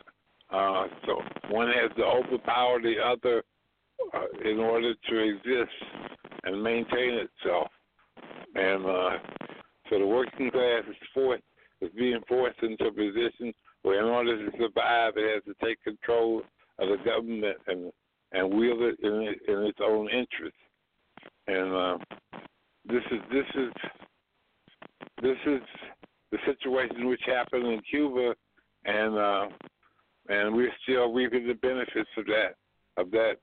uh, so one has to overpower the other uh, in order to exist and maintain itself. And uh, so the working class is forced is being forced into a position where, in order to survive, it has to take control of the government and and wield it in, in its own interest. And uh, this is this is this is the situation which happened in Cuba, and uh, and we're still reaping the benefits of that of that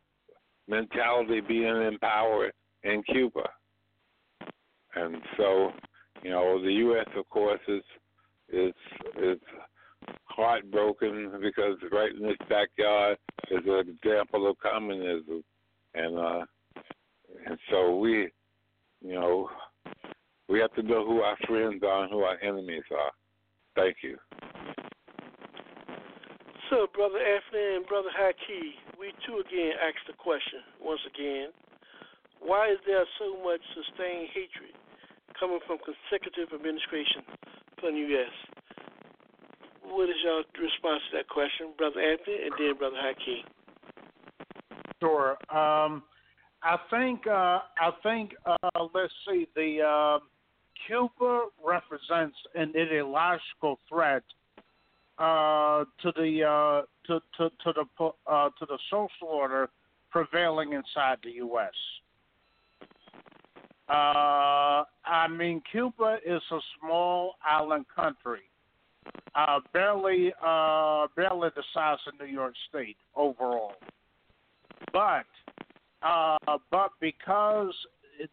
mentality being in power in Cuba. And so, you know, the U.S. of course is is is heartbroken because right in its backyard is an example of communism, and uh, and so we, you know, we have to know who our friends are and who our enemies are. Thank you. So, Brother Anthony and Brother Haki, we too again ask the question once again why is there so much sustained hatred coming from consecutive administration from the U.S.? What is your response to that question, Brother Anthony, and then Brother Haki? Sure. Um, I think uh, I think uh, let's see the uh, Cuba represents an ideological threat uh, to the uh, to, to, to the uh, to the social order prevailing inside the U.S. I mean, Cuba is a small island country, uh, barely uh, barely the size of New York State overall. But uh, but because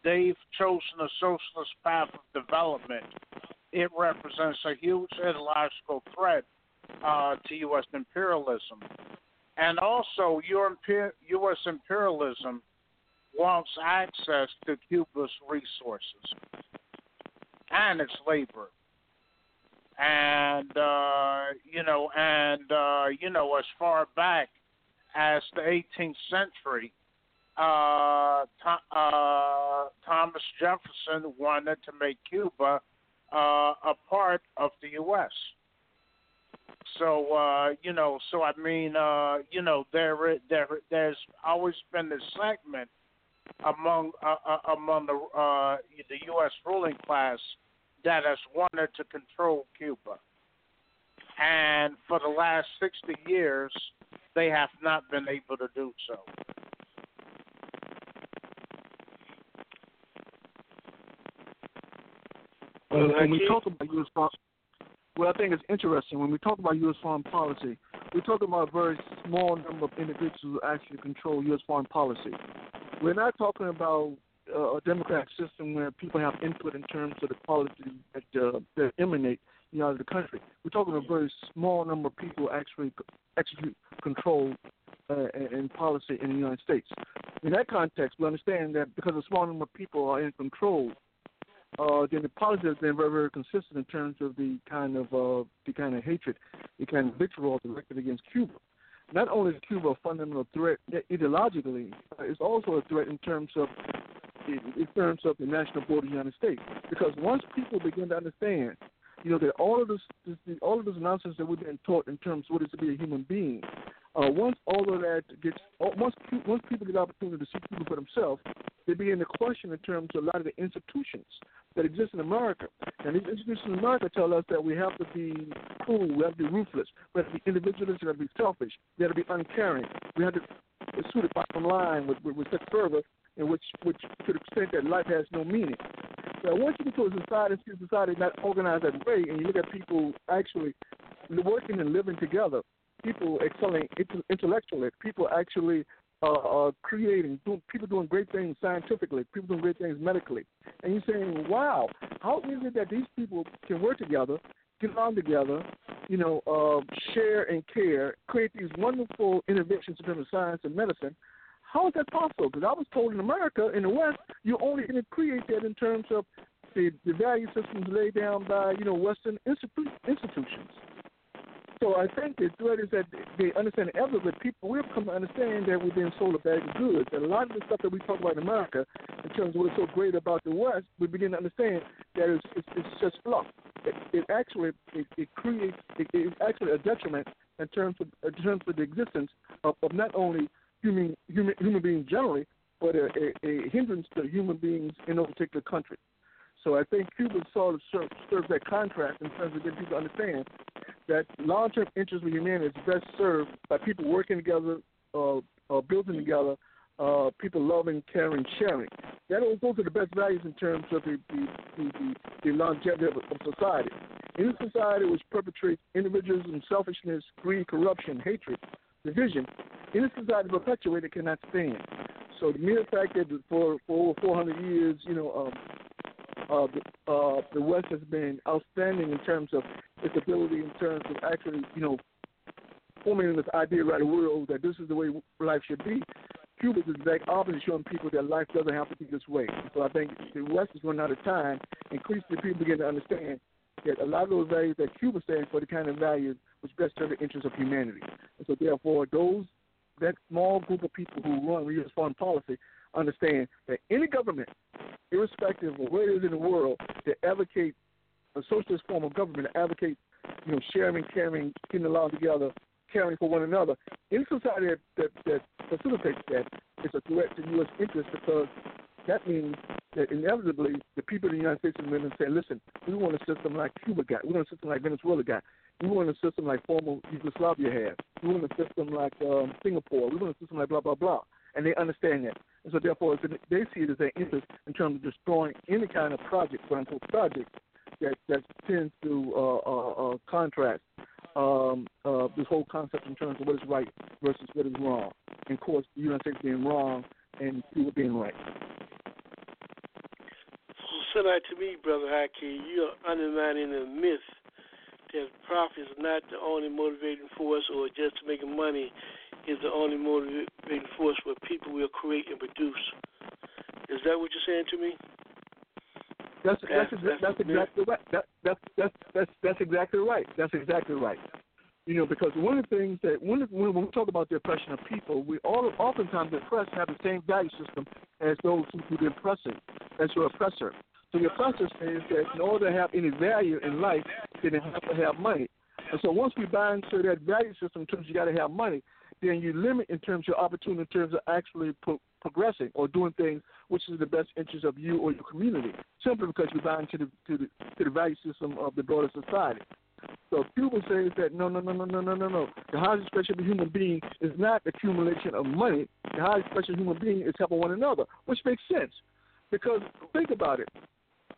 they've chosen a socialist path of development, it represents a huge ideological threat uh, to U.S. imperialism. And also, U.S. imperialism wants access to Cuba's resources and its labor. And, uh, you know, and, uh, you know, as far back as the 18th century, uh, uh, Thomas Jefferson wanted to make Cuba uh, a part of the U.S. So uh, you know, so I mean, uh, you know, there there there's always been this segment among uh, uh, among the uh, the U.S. ruling class that has wanted to control Cuba, and for the last sixty years, they have not been able to do so. Well, when we talk about U.S well, I think it's interesting when we talk about U.S. foreign policy. We talk about a very small number of individuals who actually control U.S. foreign policy. We're not talking about a democratic system where people have input in terms of the policy that, uh, that emanate you know, out of the country. We're talking about a very small number of people actually execute control uh, policy in the United States. In that context, we understand that because a small number of people are in control, uh, then the policy has been very, very consistent in terms of the kind of uh, the kind of hatred, the kind of vitriol directed against Cuba. Not only is Cuba a fundamental threat ideologically, it's also a threat in terms of in terms of the national border of the United States. Because once people begin to understand, you know, that all of this, this all of this nonsense that we've been taught in terms of what it is to be a human being, uh, once all of that gets, once once people get the opportunity to see people for themselves, they begin to question in terms of a lot of the institutions that exist in America. And these institutions in America tell us that we have to be cruel, we have to be ruthless, we have to be individualistic, we have to be selfish, we have to be uncaring, we have to pursue the bottom line with, with, with such fervor, and which which to the extent that life has no meaning. So once you get to a society, see society not organized that way, and you look at people actually working and living together, people excelling intellectually, people actually uh, uh, creating, doing, people doing great things scientifically, people doing great things medically, and you're saying, wow, how is it that these people can work together, get along together, you know, uh, share and care, create these wonderful innovations in terms of science and medicine? How is that possible? Because I was told in America, in the West, you're only going to create that in terms of the, the value systems laid down by, you know, Western institu- institutions. So I think the threat is that they understand ever, but people will come to understand that we've been sold a bag of goods. And a lot of the stuff that we talk about in America, in terms of what's so great about the West, we begin to understand that it's, it's, it's just fluff. It, it actually it, it creates it, it's actually a detriment in terms of in terms of the existence of, of not only human human human beings generally, but a, a, a hindrance to human beings in a particular country. So I think Cuba sort of serves, serves that contrast in terms of getting people to understand that long-term interest of humanity is best served by people working together, uh, uh, building together, uh, people loving, caring, sharing. That those are the best values in terms of the the, the, the, the longevity of, of society. In society which perpetrates individualism, selfishness, greed, corruption, hatred, division, in a society perpetuated cannot stand. So the mere fact that for for over 400 years, you know, um, uh, the, uh, the West has been outstanding in terms of its ability, in terms of actually, you know, forming this idea around the world that this is the way life should be. Cuba is the exact opposite, showing people that life doesn't have to be this way. So I think the West is running out of time. Increasingly, people begin to understand that a lot of those values that Cuba stands for, the kind of values which best serve the interests of humanity. And so, therefore, those that small group of people who run U.S. foreign policy understand that any government, irrespective of where it is in the world, that advocate a socialist form of government, that advocate, you know, sharing, caring, getting along together, caring for one another, any society that, that, that facilitates that is a threat to U.S. interests because that means that inevitably the people in the United States are going to say, listen, we want a system like Cuba got. We want a system like Venezuela got. We want a system like former Yugoslavia had. We want a system like um, Singapore. We want a system like blah, blah, blah. And they understand that. And so therefore, they see it as an interest in terms of destroying any kind of project, quote unquote, project that, that tends to uh, uh, uh, contrast um, uh, this whole concept in terms of what is right versus what is wrong. And of course, the United States being wrong and Cuba being right. So that to me, Brother Haki, you are undermining the myth that profit is not the only motivating force or just making money is the only motivating force what people will create and produce. Is that what you're saying to me? That's that's, that's, that's, exactly right. That, that's that's that's that's exactly right. That's exactly right. You know, because one of the things that when when we talk about the oppression of people, we all oftentimes the oppressed have the same value system as those who do the oppressing, as your oppressor. So your oppressor says that in order to have any value in life, then they have to have money. And so once we buy into that value system in terms you got to have money, then you limit in terms of your opportunity in terms of actually pro- progressing or doing things which is in the best interest of you or your community, simply because you buy into the to the to the value system of the broader society. So Cuba says that no, no, no, no, no, no, no, no. The highest expression of a human being is not accumulation of money. The highest expression of a human being is helping one another, which makes sense. Because think about it.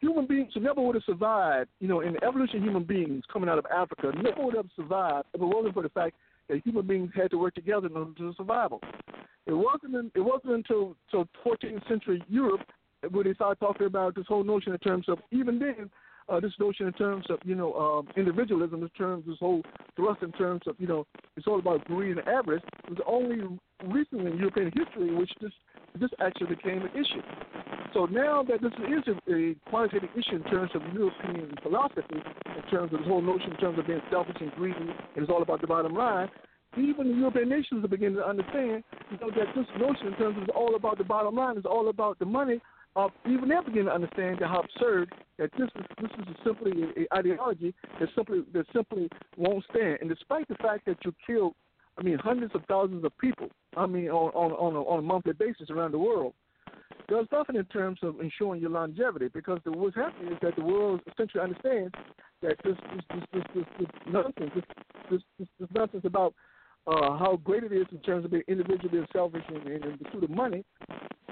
Human beings never would have survived, you know, in the evolution of human beings coming out of Africa, never would have survived if it wasn't for the fact that human beings had to work together in order to survival. It wasn't in, it wasn't until until 14th century Europe where they started talking about this whole notion in terms of even then uh, this notion in terms of you know um, individualism, in terms this whole thrust in terms of you know it's all about greed and avarice. Was only recently in European history which this this actually became an issue. So now that this is a, a quantitative issue in terms of European philosophy, in terms of the whole notion in terms of being selfish and greedy, and it's all about the bottom line, even the European nations are beginning to understand, you know, that this notion in terms of it's all about the bottom line, is all about the money. Uh, even they're beginning to understand how absurd that this is this is simply an ideology that simply that simply won't stand. And despite the fact that you killed, I mean, hundreds of thousands of people, I mean, on on on a, on a monthly basis around the world, there's nothing in terms of ensuring your longevity because the, what's happening is that the world essentially understands that this this this this, this, this nonsense, this, this this this nonsense about uh, how great it is in terms of being individual, being selfish, and, and in pursuit of money,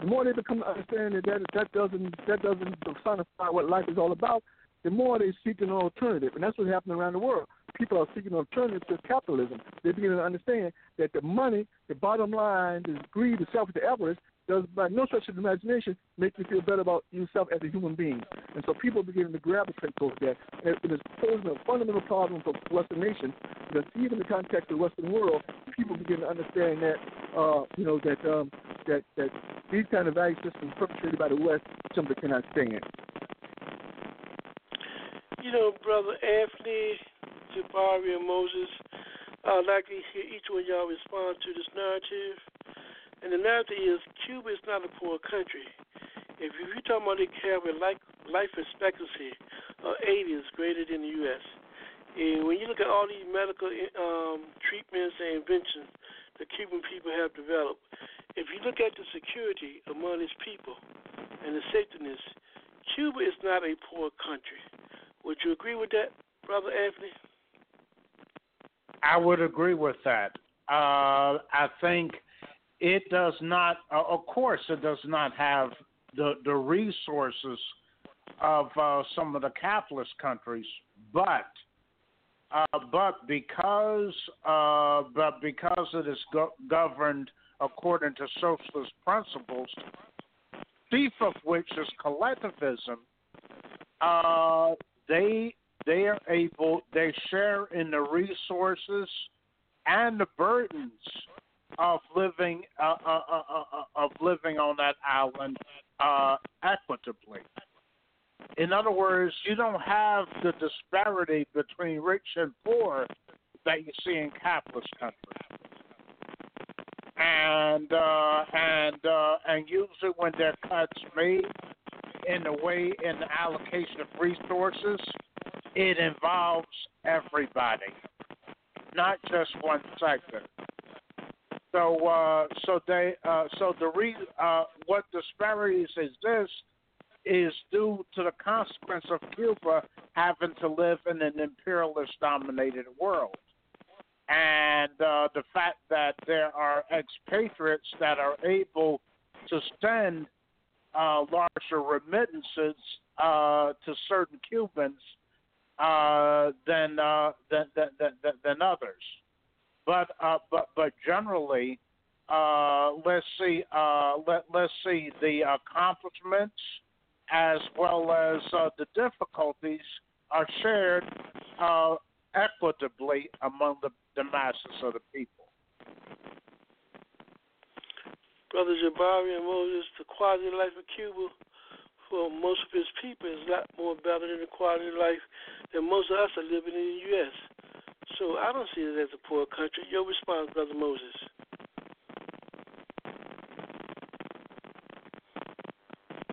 the more they become to understand that that, that doesn't that doesn't personify what life is all about, the more they seek an alternative, and that's what's happening around the world. People are seeking alternatives to capitalism. They're beginning to understand that the money, the bottom line, the greed, the selfish, the avarice does by no stretch of imagination make you feel better about yourself as a human being. And so people are beginning to gravitate towards that. And it is posing a fundamental problem for Western nations because even in the context of the Western world, people begin to understand that uh, you know that um, that that these kind of value systems perpetrated by the West simply cannot stand. You know, brother Anthony, Jabari, and Moses, I'd like to hear each one of y'all respond to this narrative. And the narrative is Cuba is not a poor country. If you're talking about a life, life expectancy of 80 is greater than the U.S. And when you look at all these medical um, treatments and inventions the Cuban people have developed, if you look at the security among its people and the safetyness, Cuba is not a poor country. Would you agree with that, Brother Anthony? I would agree with that. Uh, I think it does not, uh, of course, it does not have the the resources of uh, some of the capitalist countries, but uh, but because uh, but because it is go- governed according to socialist principles, chief of which is collectivism, uh, they they are able they share in the resources and the burdens of living uh, uh, uh, uh, uh of living on that island uh, equitably. In other words, you don't have the disparity between rich and poor that you see in capitalist countries. And and and usually when there are cuts made in the way in the allocation of resources, it involves everybody, not just one sector. So, uh, so they, uh, so the re, uh, what disparities exist is due to the consequence of Cuba having to live in an imperialist-dominated world, and uh, the fact that there are expatriates that are able to send uh, larger remittances uh, to certain Cubans than, than, than, than than others. But uh, but but generally, uh, let's see uh, let let's see the accomplishments as well as uh, the difficulties are shared uh, equitably among the, the masses of the people. Brother Jabari and Moses, the quality of life of Cuba for most of his people is a lot more better than the quality of life that most of us are living in the U.S. So I don't see it as a poor country. Your response, Brother Moses.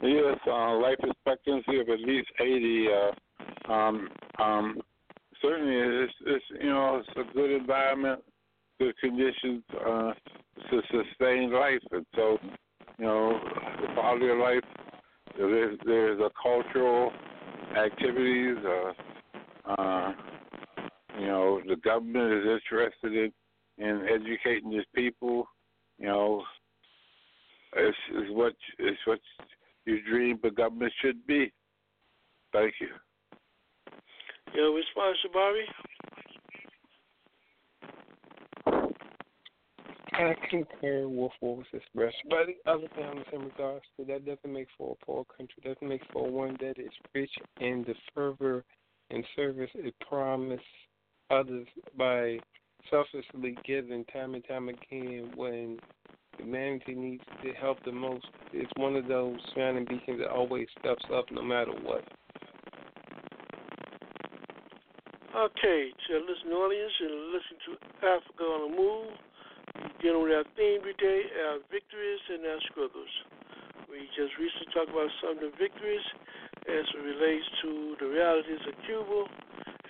Yes, uh, life expectancy of at least 80. Uh, um, um, certainly, it's, it's you know it's a good environment, good conditions uh, to sustain life, and so you know the quality of life. There's there's a cultural activities. Uh, uh, you know, the government is interested in, in educating its people. You know, it's, it's what it's what you dream the government should be. Thank you. Your response, Jabari? I concur with what was expressed. But the other thing in regards to that doesn't make for a poor country, doesn't make for one that is rich in the fervor and service it promised others by selflessly giving time and time again when humanity needs to help the most. It's one of those shining beacons that always steps up no matter what. Okay, to our listening audience, you're listening to Africa on the Move. We're dealing with our theme today, our victories and our struggles. We just recently talked about some of the victories as it relates to the realities of Cuba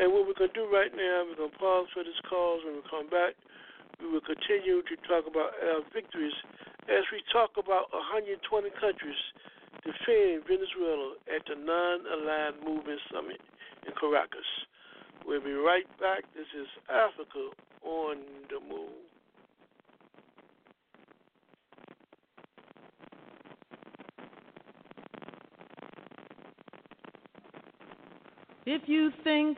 and what we're going to do right now, we're going to pause for this call. When we come back, we will continue to talk about our victories as we talk about 120 countries defending Venezuela at the Non Aligned Movement Summit in Caracas. We'll be right back. This is Africa on the Move. If you think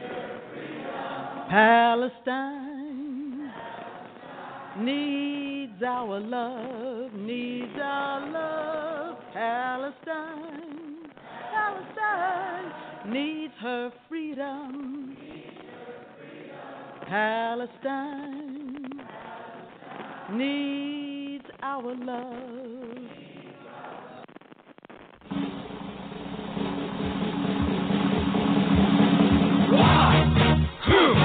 Palestine needs our love, needs our love. Palestine, Palestine needs her freedom. Palestine needs our love. Yeah.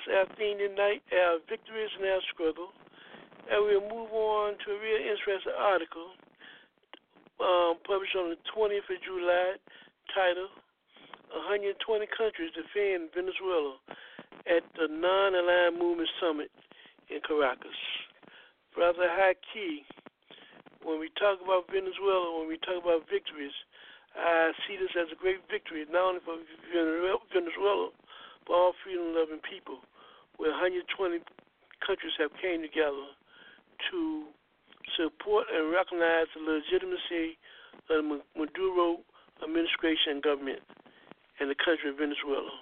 Discuss our theme tonight, our victories and our struggle. And we'll move on to a real interesting article um, published on the 20th of July titled 120 Countries Defend Venezuela at the Non Aligned Movement Summit in Caracas. Brother Haki, when we talk about Venezuela, when we talk about victories, I see this as a great victory, not only for Venezuela, but all freedom loving people. Where 120 countries have came together to support and recognize the legitimacy of the Maduro administration and government in the country of Venezuela.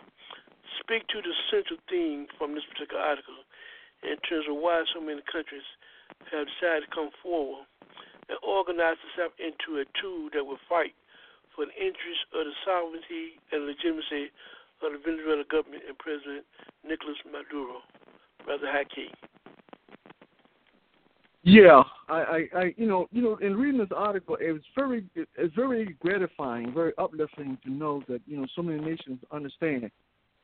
Speak to the central theme from this particular article in terms of why so many countries have decided to come forward and organize itself into a tool that will fight for the interests of the sovereignty and legitimacy of the Venezuelan government and President Nicolas Maduro. Brother Haki. Yeah, I, I, I, you know, you know, in reading this article, it was very, it's very gratifying, very uplifting to know that you know so many nations understand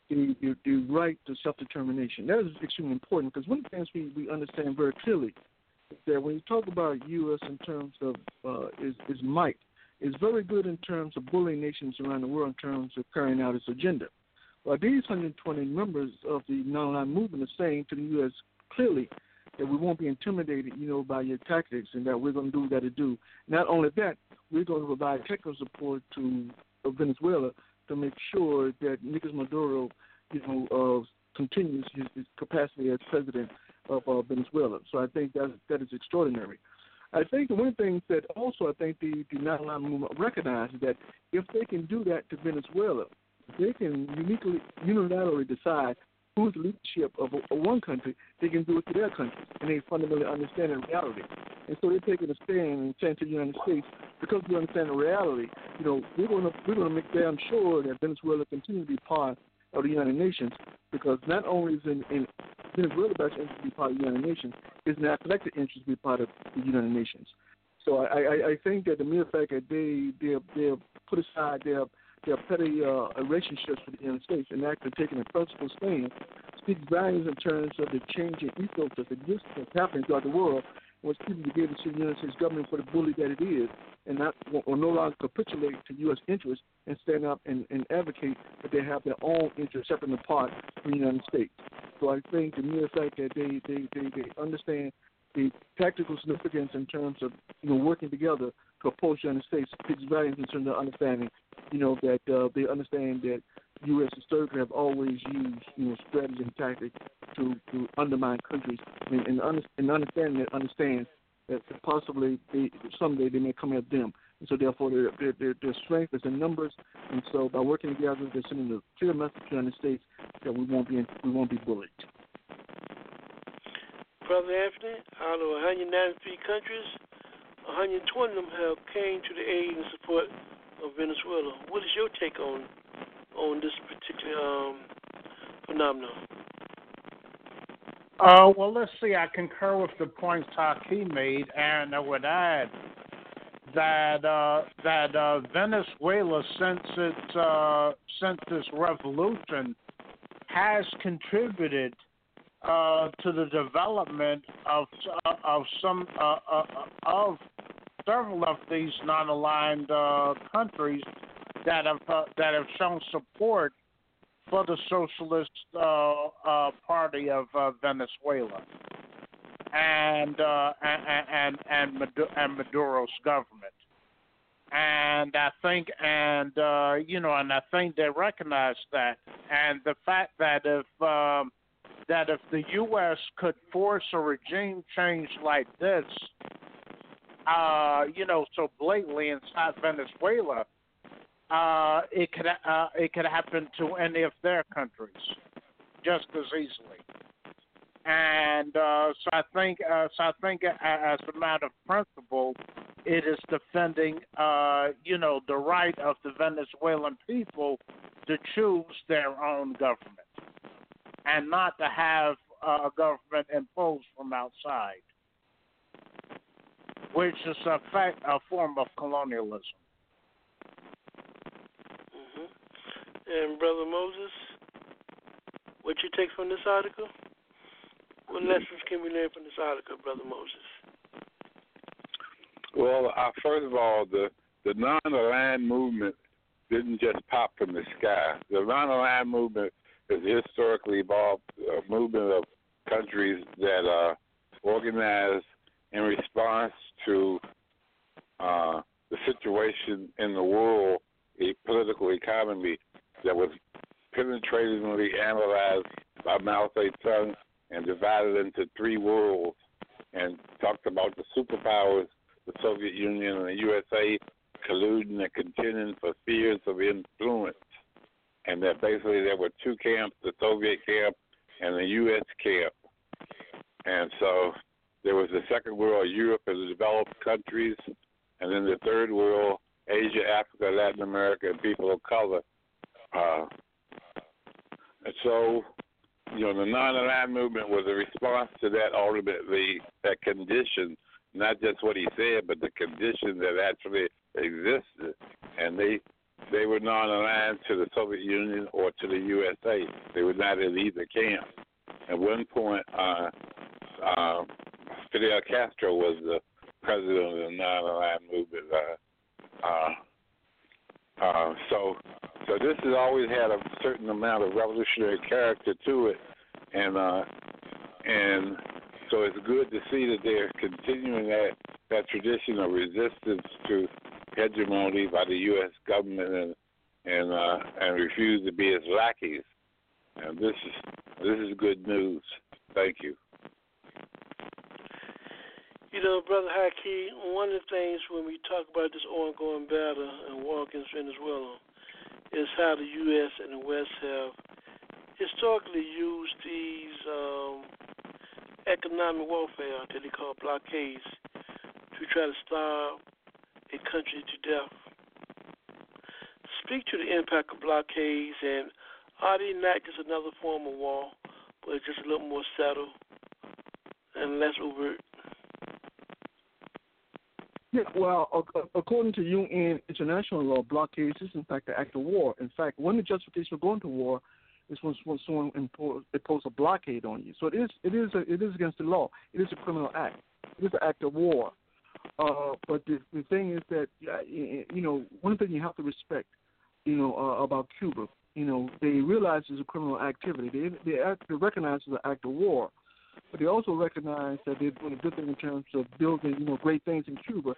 the the, the right to self determination. That is extremely important because one of the things we we understand very clearly is that when you talk about U.S. in terms of uh, is is might, is very good in terms of bullying nations around the world in terms of carrying out its agenda. Well, these 120 members of the non-aligned movement are saying to the U.S. clearly that we won't be intimidated, you know, by your tactics, and that we're going to do what we got to do. Not only that, we're going to provide technical support to uh, Venezuela to make sure that Nicolas Maduro, you know, uh, continues his, his capacity as president of uh, Venezuela. So I think that that is extraordinary. I think one of the one thing that also I think the, the non-aligned movement recognizes that if they can do that to Venezuela, they can uniquely unilaterally decide who's leadership of, a, one country, they can do it to their country, and they fundamentally understand the reality. And so they're taking a stand and saying to the United States, because we understand the reality, you know, we're going to we're going to make damn sure that Venezuela continue to be part of the United Nations, because not only is in, in Venezuela's best interest to be part of the United Nations, it's in our collective interest to be part of the United Nations. So I, I, I think that the mere fact that they they they put aside their their petty uh, relationships with the United States and actually taking a principled stand speaks values in terms of the changing ethos that exists that's happening throughout the world once people to see the United States government for the bully that it is and not or no longer capitulate to U.S. interests and stand up and, and advocate that they have their own interests separate and apart from the United States. So I think the mere fact that they, they, they, they understand the tactical significance in terms of you know working together to oppose the United States speaks volumes in terms of understanding, you know, that uh, they understand that U.S. historically have always used you know strategy and tactics to to undermine countries, and and, under, and understanding that understand that possibly they, someday they may come at them. And so therefore their, their, their, their strength is in numbers, and so by working together, they're sending a clear message to the United States that we won't be we won't be bullied. Brother Anthony, out of 193 countries, 120 of them have came to the aid and support of Venezuela. What is your take on on this particular um, phenomenon? Uh, well, let's see. I concur with the points Haki made, and I would add that uh, that uh, Venezuela, since its uh, since this revolution, has contributed uh, to the development of uh, of some uh, uh, of several of these non-aligned uh, countries that have that have shown support for the Socialist Party of Venezuela and and and and, and Maduro's government. And I think, and you know, and I think they recognize that, and the fact that if um, that if the U.S. could force a regime change like this, uh, you know, so blatantly inside Venezuela, uh, it could uh, it could happen to any of their countries just as easily. And uh, so I think, uh, so I think, as a matter of principle, it is defending, uh, you know, the right of the Venezuelan people to choose their own government and not to have a government imposed from outside, which is a, fact, a form of colonialism. Mm-hmm. And Brother Moses, what you take from this article? What lessons can we learn from this article, Brother Moses? Well, uh, first of all, the the non-aligned movement didn't just pop from the sky. The non-aligned movement is historically evolved uh, movement of countries that are organized in response to uh, the situation in the world, a political economy that was penetratingly analyzed by Mao Zedong and divided into three worlds, and talked about the superpowers, the Soviet Union and the USA, colluding and contending for spheres of influence, and that basically there were two camps: the Soviet camp and the U.S. camp. And so there was the second world, Europe and the developed countries, and then the third world, Asia, Africa, Latin America, and people of color. Uh, and so, you know, the non-aligned movement was a response to that ultimately, that condition, not just what he said, but the condition that actually existed. And they they were non-aligned to the Soviet Union or to the USA. They were not in either camp. At one point, uh, uh, Fidel Castro was the president of the non-aligned movement. Uh, uh, uh, so, so this has always had a certain amount of revolutionary character to it, and uh, and so it's good to see that they're continuing that that tradition of resistance to hegemony by the U.S. government and and uh, and refuse to be its lackeys. And this is this is good news. Thank you. You know, Brother Haki, one of the things when we talk about this ongoing battle and war against Venezuela is how the U.S. and the West have historically used these um, economic warfare that they call blockades to try to starve a country to death. Speak to the impact of blockades and are they not just another form of war, but just a little more subtle and less overt? Yeah, well, according to UN international law, blockades is in fact an act of war. In fact, one of the justifications for going to war is when, when someone impose, impose a blockade on you. So it is it is a, it is against the law. It is a criminal act. It is an act of war. Uh, but the, the thing is that you know one thing you have to respect, you know, uh, about Cuba, you know, they realize it's a criminal activity. They they, act, they recognize it's an act of war but they also recognize that they're doing a good thing in terms of building, you know, great things in Cuba.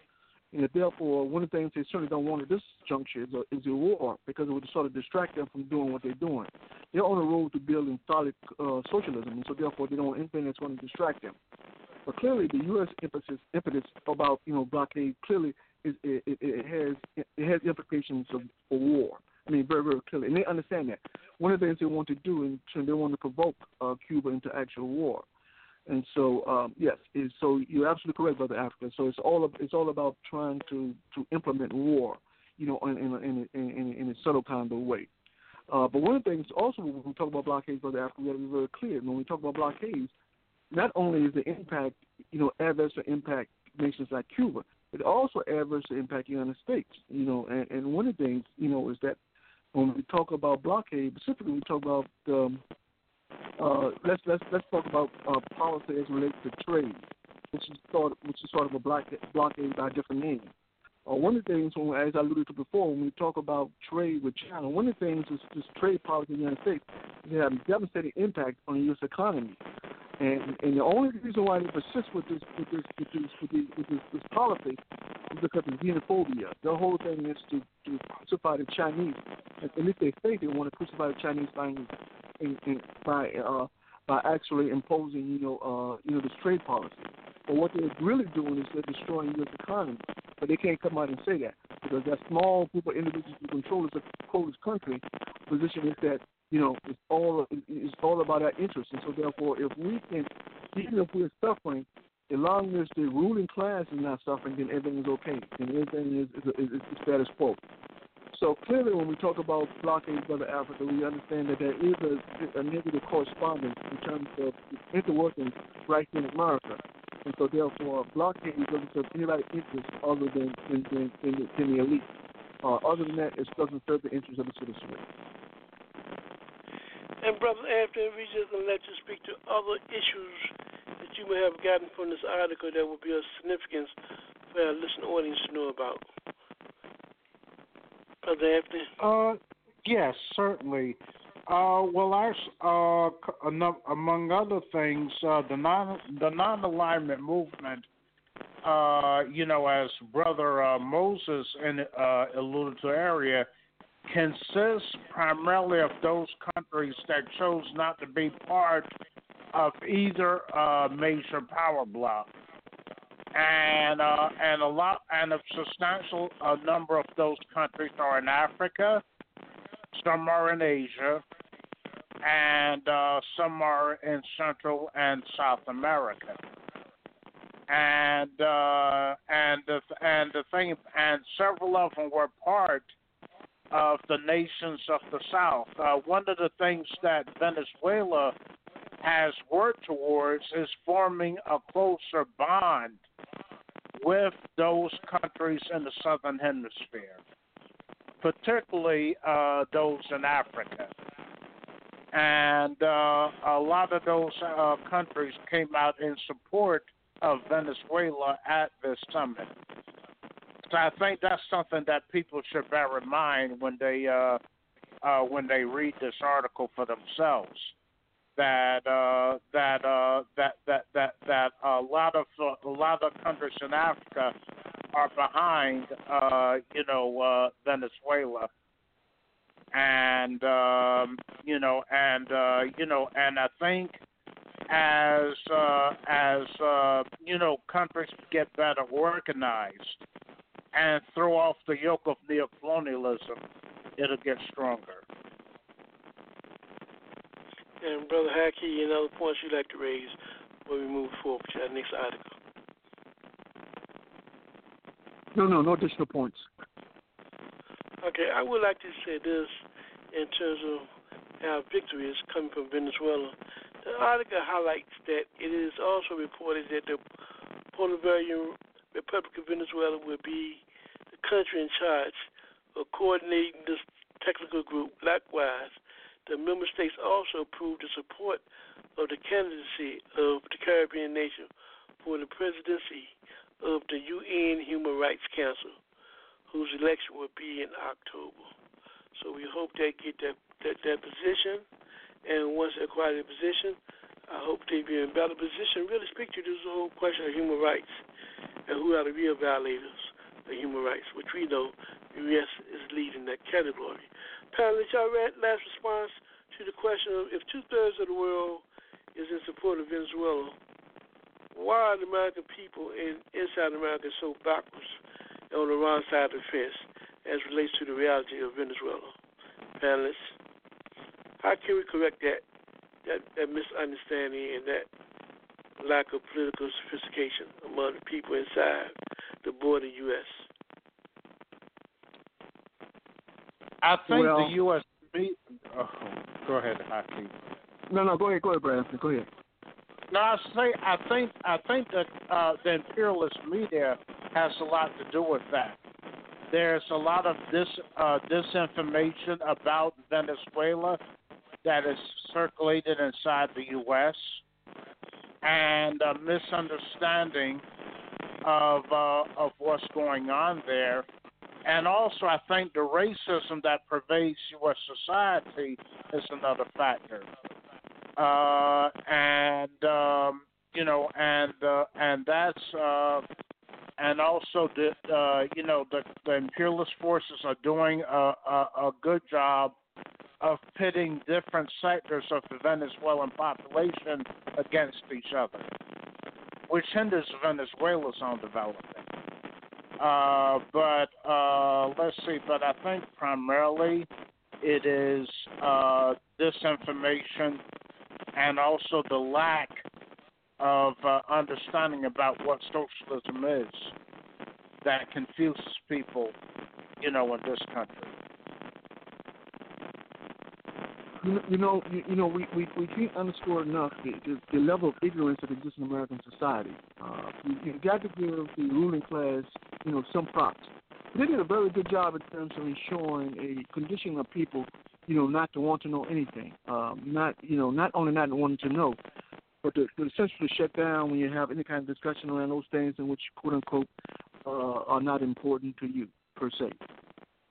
And therefore, one of the things they certainly don't want at this juncture is a, is a war because it would sort of distract them from doing what they're doing. They're on a road to building solid uh, socialism, and so therefore they don't want anything that's going to distract them. But clearly, the U.S. emphasis impetus about you know blockade clearly is it, it, it has it has implications of, for war. I mean, very very clearly, and they understand that. One of the things they want to do, and they want to provoke uh, Cuba into actual war. And so, um, yes, is, so you're absolutely correct, brother Africa. So it's all it's all about trying to to implement war, you know, in in in, in, in a subtle kind of way. Uh, but one of the things also when we talk about blockades, brother Africa, we got to be very clear. When we talk about blockades, not only is the impact, you know, adverse to impact nations like Cuba, it also adverse to impact the United States. You know, and, and one of the things, you know, is that when we talk about blockade, specifically we talk about um, uh, let's let's let's talk about uh, policy as relates to trade, which is sort of, which is sort of a blockade, blockade by different names. Uh, one of the things, when, as I alluded to before, when we talk about trade with China, one of the things is this trade policy in the United States is have a devastating impact on the U.S. economy. And and the only reason why they persist with this with this with this with this, with this, this policy is because of xenophobia. The whole thing is to, to crucify the Chinese. At least they say they want to crucify the Chinese by in, in, by uh, by actually imposing you know uh, you know this trade policy. But what they're really doing is they're destroying U.S. economy. But they can't come out and say that because that small group of individuals who control this, control this country position is that you know it's all it's all about our interests. And so therefore, if we can, even if we're suffering, as long as the ruling class is not suffering, then everything is okay, and everything is is, is, is status quo. So clearly, when we talk about blockades, Brother Africa, we understand that there is a, a negative correspondence in terms of interworking right in America. And so, therefore, blockade doesn't serve anybody's interest other than, than, than, than the elite. Uh, other than that, it doesn't serve the interest of the citizenry. And, Brother Anthony, we just going to let you speak to other issues that you may have gotten from this article that would be of significance for our listening audience to know about. Brother Anthony? Uh, yes, certainly. Uh, well, uh, among other things, uh, the non the non alignment movement. Uh, you know, as Brother uh, Moses in, uh, alluded to earlier, consists primarily of those countries that chose not to be part of either uh, major power bloc. And uh, and a lot and a substantial uh, number of those countries are in Africa, some are in Asia, and uh, some are in Central and South America. And uh, and the and the thing and several of them were part of the nations of the South. Uh, one of the things that Venezuela has worked towards is forming a closer bond with those countries in the Southern Hemisphere, particularly uh, those in Africa. And uh, a lot of those uh, countries came out in support of Venezuela at this summit. I think that's something that people should bear in mind when they uh, uh, when they read this article for themselves. That uh, that uh, that that that that a lot of a lot of countries in Africa are behind uh, you know uh, Venezuela, and um, you know and uh, you know and I think as uh, as uh, you know countries get better organized and throw off the yoke of neocolonialism, it'll get stronger. And Brother Haki, any other points you'd like to raise when we move forward to our next article? No, no, no additional points. Okay, I would like to say this in terms of our victory is coming from Venezuela. The article highlights that it is also reported that the Bolivarian Republic of Venezuela will be the country in charge of coordinating this technical group. Likewise, the member states also approved the support of the candidacy of the Caribbean nation for the presidency of the UN Human Rights Council, whose election will be in October. So we hope they get that that, that position, and once they acquire the position, I hope they be in a better position. Really speak to this whole question of human rights and who are the real violators of human rights, which we know the U.S. is leading that category. Panelists, y'all read last response to the question of if two thirds of the world is in support of Venezuela, why are the American people in inside America so backwards and on the wrong side of the fence as relates to the reality of Venezuela? Panelists, how can we correct that that, that misunderstanding and that lack of political sophistication among the people inside the border U.S. I think Well- the U.S. Oh, go ahead, Hakeem. No, no, go ahead, go ahead, Brad. Go ahead. No, I say I think I think that uh, the imperialist media has a lot to do with that. There's a lot of this uh, disinformation about Venezuela that is circulated inside the U.S. and a misunderstanding of uh, of what's going on there. And also, I think the racism that pervades U.S. society is another factor. Uh, and um, you know, and uh, and that's uh, and also the uh, you know the, the imperialist forces are doing a, a, a good job of pitting different sectors of the Venezuelan population against each other, which hinders Venezuela's own development. Uh, but uh, let's see. But I think primarily it is uh, disinformation and also the lack of uh, understanding about what socialism is that confuses people, you know, in this country. You know, you you, know, we, we we can't underscore enough the, the, the level of ignorance that exists in American society. Uh, you, you've got to give the ruling class, you know, some props. They did a very good job in terms of ensuring a condition of people, you know, not to want to know anything. Um, not, you know, not only not wanting to know, but to, to essentially shut down when you have any kind of discussion around those things in which, quote unquote, uh, are not important to you per se.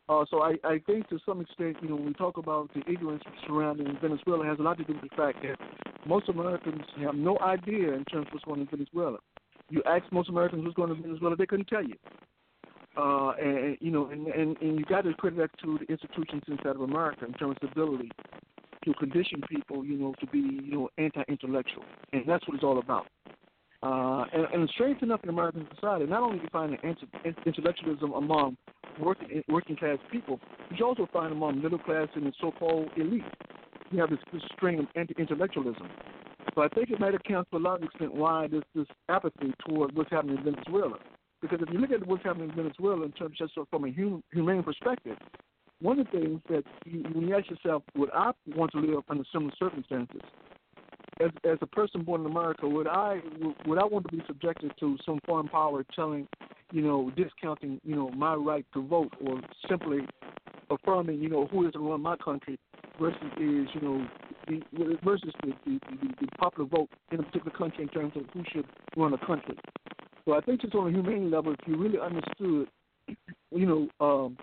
Uh, so I, I think to some extent, you know, when we talk about the ignorance surrounding Venezuela, has a lot to do with the fact that most Americans have no idea in terms of what's going on in Venezuela. You ask most Americans what's going on in Venezuela, they couldn't tell you. Uh, and you know, and, and and you got to credit that to the institutions inside of America in terms of stability to condition people, you know, to be you know anti-intellectual, and that's what it's all about. Uh, and, and strange enough in American society, not only do you find an intellectualism among working working class people, but you also find among middle class and the so-called elite. You have this, this string of anti-intellectualism. So I think it might account to a large extent why there's this apathy toward what's happening in Venezuela. Because if you look at what's happening in Venezuela in terms just from a human, humane perspective, one of the things that you, you ask yourself, would I want to live under similar circumstances? As as a person born in America, would I would I want to be subjected to some foreign power telling, you know, discounting, you know, my right to vote or simply affirming, you know, who is to run my country versus is, you know, the versus the the, the, the popular vote in a particular country in terms of who should run a country. So I think just on a humane level, if you really understood, you know, um,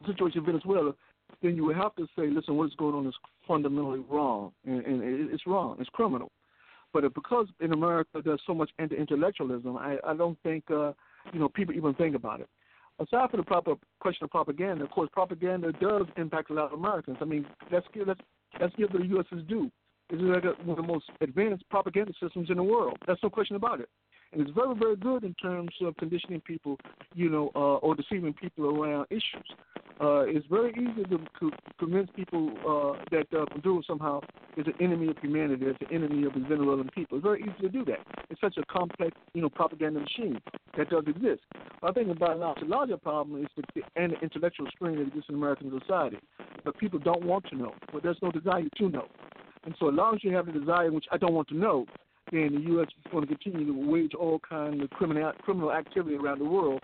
the situation in Venezuela, then you would have to say, listen, what is going on is fundamentally wrong, and, and it's wrong, it's criminal. But because in America there's so much anti-intellectualism, I, I don't think uh, you know people even think about it. Aside from the proper question of propaganda, of course, propaganda does impact a lot of Americans. I mean, let's give let's, let's give the U.S. its due. It's like one of the most advanced propaganda systems in the world. That's no question about it and it's very, very good in terms of conditioning people, you know, uh, or deceiving people around issues. Uh, it's very easy to co- convince people uh, that uh, Maduro somehow is an enemy of humanity, is an enemy of the Venezuelan people. It's very easy to do that. It's such a complex, you know, propaganda machine that does exist. I think about the larger problem is the, the intellectual strain that exists in American society. But people don't want to know, but there's no desire to know. And so, as long as you have the desire, which I don't want to know, then the U.S. is going to continue to wage all kinds of criminal criminal activity around the world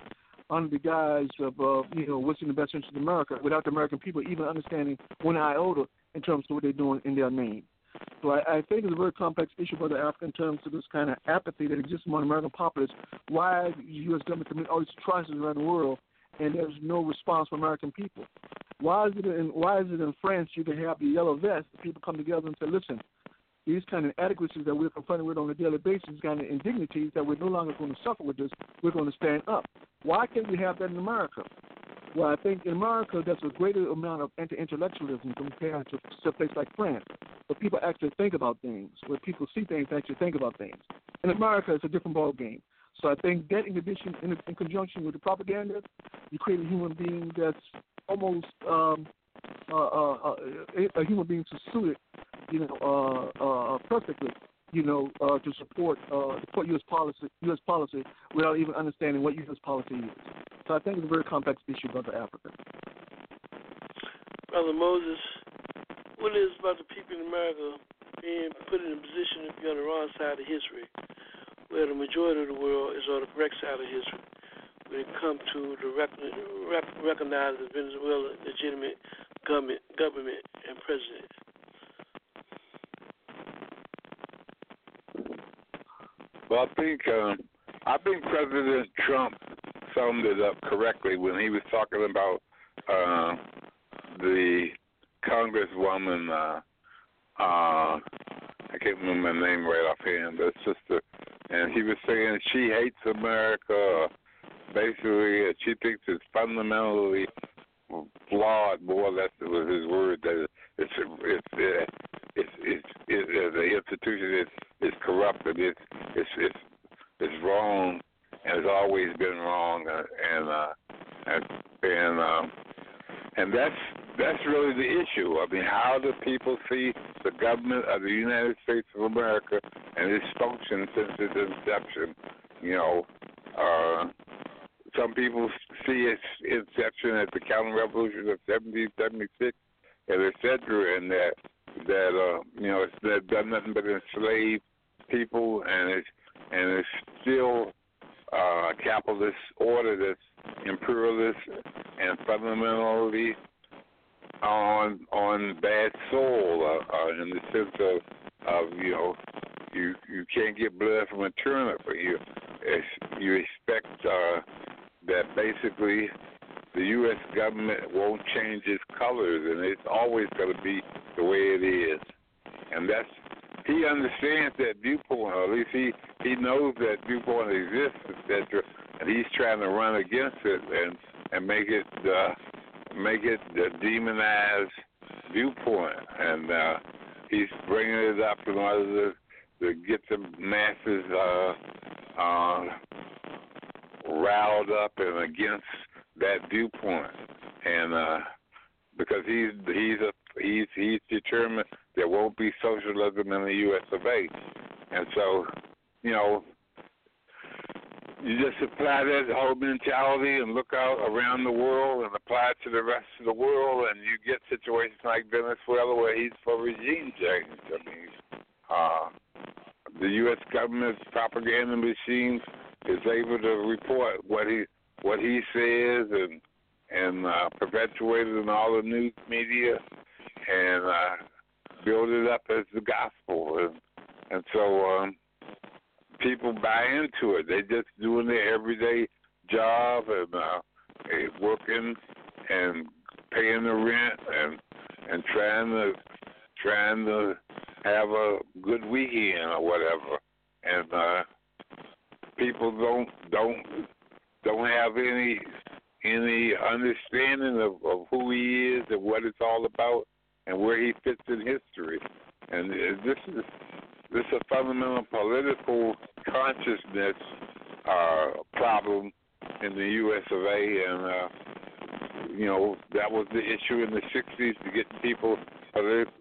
under the guise of uh, you know what's in the best interest of America, without the American people even understanding one iota in terms of what they're doing in their name. So I, I think it's a very complex issue for the African in terms of this kind of apathy that exists among American populace. Why the U.S. government commit all these atrocities around the world, and there's no response from American people? Why is it in Why is it in France you can have the yellow vest? People come together and say, "Listen, these kind of inadequacies that we're confronted with on a daily basis, kind of indignities that we're no longer going to suffer with this, we're going to stand up. Why can't we have that in America? Well, I think in America there's a greater amount of anti-intellectualism compared to a place like France, where people actually think about things, where people see things, actually think about things. In America, it's a different ball game. So I think that in addition, in, in conjunction with the propaganda, you create a human being that's almost um, uh, uh, uh, a human being to suit it you know, uh, uh, perfectly, you know, uh, to support uh, support U.S. policy, U.S. policy, without even understanding what U.S. policy is. So I think it's a very complex issue, Brother Africa. Brother Moses, what is about the people in America being put in a position to be on the wrong side of history, where the majority of the world is on the correct side of history? When it comes to the rec- rec- recognize the Venezuela legitimate government, government and president. Well, I think um, I think President Trump summed it up correctly when he was talking about uh, the Congresswoman. Uh, uh, I can't remember her name right offhand, but sister, and he was saying she hates America. Basically, she thinks it's fundamentally flawed. More or less, was his word that it's it's it's it's, it's, it's the institution is is corrupted. It's it's it's it's wrong, and it's always been wrong, uh, and uh, and and um, and that's that's really the issue. I mean, how do people see the government of the United States of America and its function since its inception? You know, uh, some people see its inception as the counter-revolution of 1776, and etc., and that that uh, you know it's done nothing but enslave people, and it's and it's still uh, capitalist order that's imperialist and fundamentally on on bad soil uh, uh, in the sense of of you know you you can't get blood from a turnip, but you you expect uh, that basically the U.S. government won't change its colors, and it's always going to be the way it is. And that's he understands that viewpoint, or at least he he knows that viewpoint exists, etc. and he's trying to run against it and and make it uh, make it the demonized viewpoint, and uh, he's bringing it up in order to, to get the masses uh, uh, riled up and against that viewpoint, and uh, because he's he's a he's he's determined there won't be socialism in the U.S. of A. And so, you know, you just apply that whole mentality and look out around the world and apply it to the rest of the world, and you get situations like Venezuela where he's for regime change. I mean, uh, the U.S. government's propaganda machine is able to report what he what he says and and uh, perpetuate it in all the news media and uh, build it up as the gospel, and and so um, people buy into it. They just doing their everyday job and uh, working and paying the rent and and trying to trying to have a good weekend or whatever, and uh, people don't don't don't have any any understanding of, of who he is and what it's all about and where he fits in history. And this is this is a fundamental political consciousness uh, problem in the U.S. of A. And uh, you know that was the issue in the '60s to get people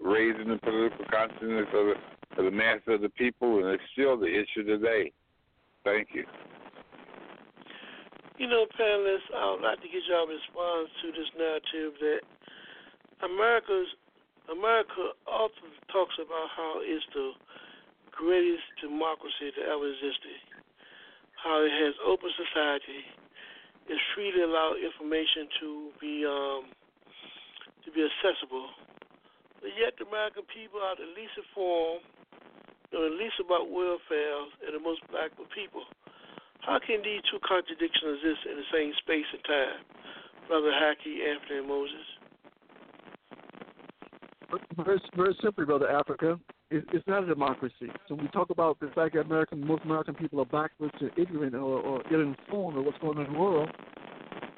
raising the political consciousness of the, of the mass of the people, and it's still the issue today. Thank you. You know, panelists, I would like to get your response to this narrative that America's America often talks about how it's the greatest democracy that ever existed, how it has open society, it's freely allowed information to be um, to be accessible. But yet the American people are the least informed, know the least about welfare, and the most black of people. How can these two contradictions exist in the same space and time? Brother Haki, Anthony, and Moses. Very, very simply, brother Africa, it, it's not a democracy. So when we talk about the fact that American, most American people are backwards and ignorant or, or ill-informed of what's going on in the world,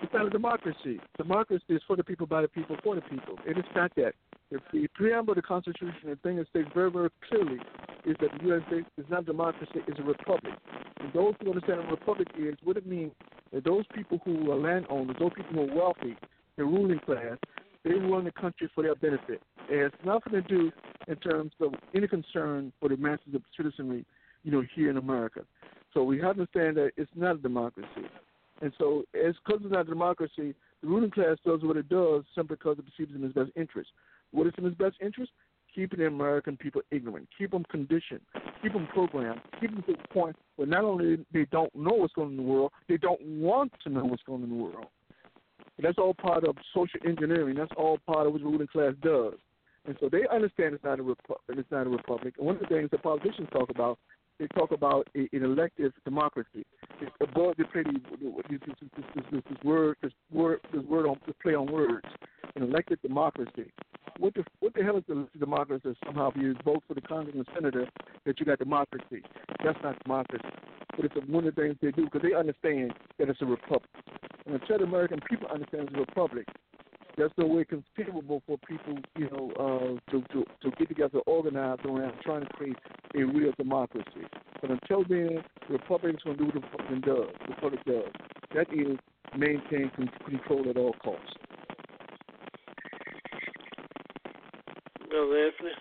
it's not a democracy. Democracy is for the people, by the people, for the people. It is not that. If the preamble of the Constitution, the thing that states very, very clearly is that the States is not democracy, it's a republic. And those who understand what a republic is, what it means that those people who are landowners, those people who are wealthy, the ruling class, they run the country for their benefit. It has nothing to do in terms of any concern for the masses of citizenry, you know, here in America. So we have to understand that it's not a democracy. And so, as because it's not a democracy, the ruling class does what it does simply because it perceives in its best interest. What is in its best interest? Keeping the American people ignorant, keep them conditioned, keep them programmed, keep them to the point where not only they don't know what's going on in the world, they don't want to know what's going on in the world. But that's all part of social engineering. That's all part of what the ruling class does. And so they understand it's not a repu- it's not a republic. And one of the things that politicians talk about, they talk about an elective democracy. It's above they play this, this, this, this, word this word this word on this play on words. An elected democracy. What the what the hell is the democracy? Somehow, if you vote for the congressman and senator, that you got democracy. That's not democracy. But it's one of the things they do because they understand that it's a republic. And until the American people understand it's a republic, there's no way conceivable for people, you know, uh, to, to to get together, organize around trying to create a real democracy. But until then, the Republic is going to do what the Republic does. The Republic does. That is maintain control at all costs. Brother Anthony.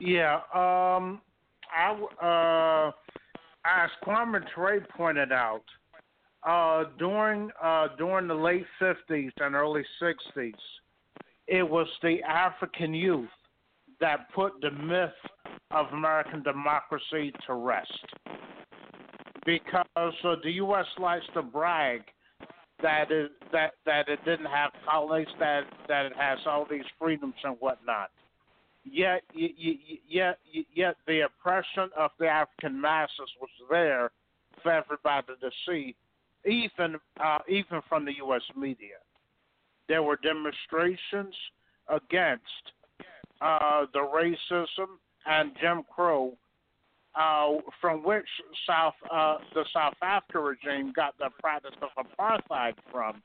Yeah, um, I uh, as Kwame Ture pointed out, uh, during uh, during the late fifties and early sixties, it was the African youth that put the myth of American democracy to rest. Because uh, the U.S. likes to brag that it that that it didn't have colonies, that that it has all these freedoms and whatnot. Yet, yet, yet, the oppression of the African masses was there for everybody to see, even uh, even from the U.S. media. There were demonstrations against uh, the racism and Jim Crow uh, from which South uh, the South Africa regime got the practice of apartheid from.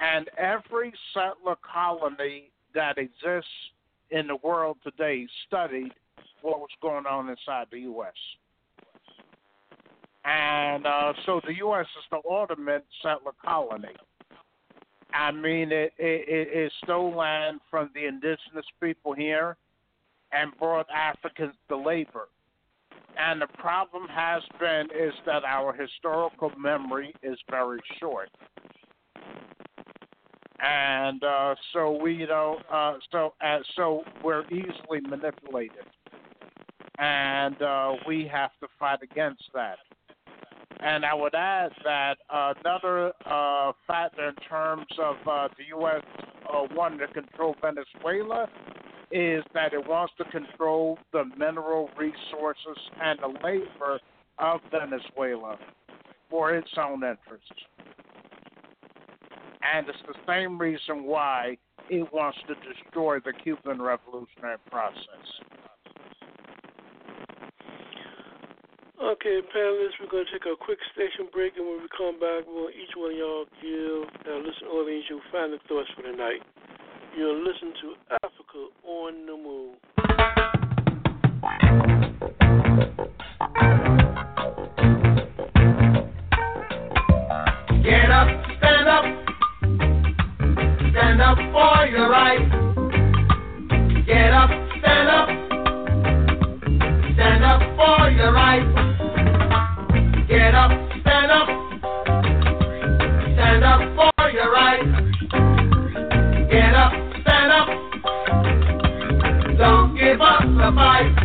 And every settler colony that exists in the world today studied what was going on inside the U.S. And uh, so the U.S. is the ultimate settler colony. I mean, it, it, it stole land from the indigenous people here and brought Africans to labor. And the problem has been is that our historical memory is very short. And uh, so we, you know, uh, so uh, so we're easily manipulated, and uh, we have to fight against that. And I would add that another uh, factor in terms of uh, the U.S. Uh, wanting to control Venezuela is that it wants to control the mineral resources and the labor of Venezuela for its own interests. And it's the same reason why it wants to destroy the Cuban revolutionary process. Okay, panelists, we're going to take a quick station break, and when we come back, we'll each one of y'all give our listen audience your final thoughts for the night. You'll listen to Africa on the Move. Get up, stand up, stand up for your right. Get up, stand up, stand up for your right. Fight.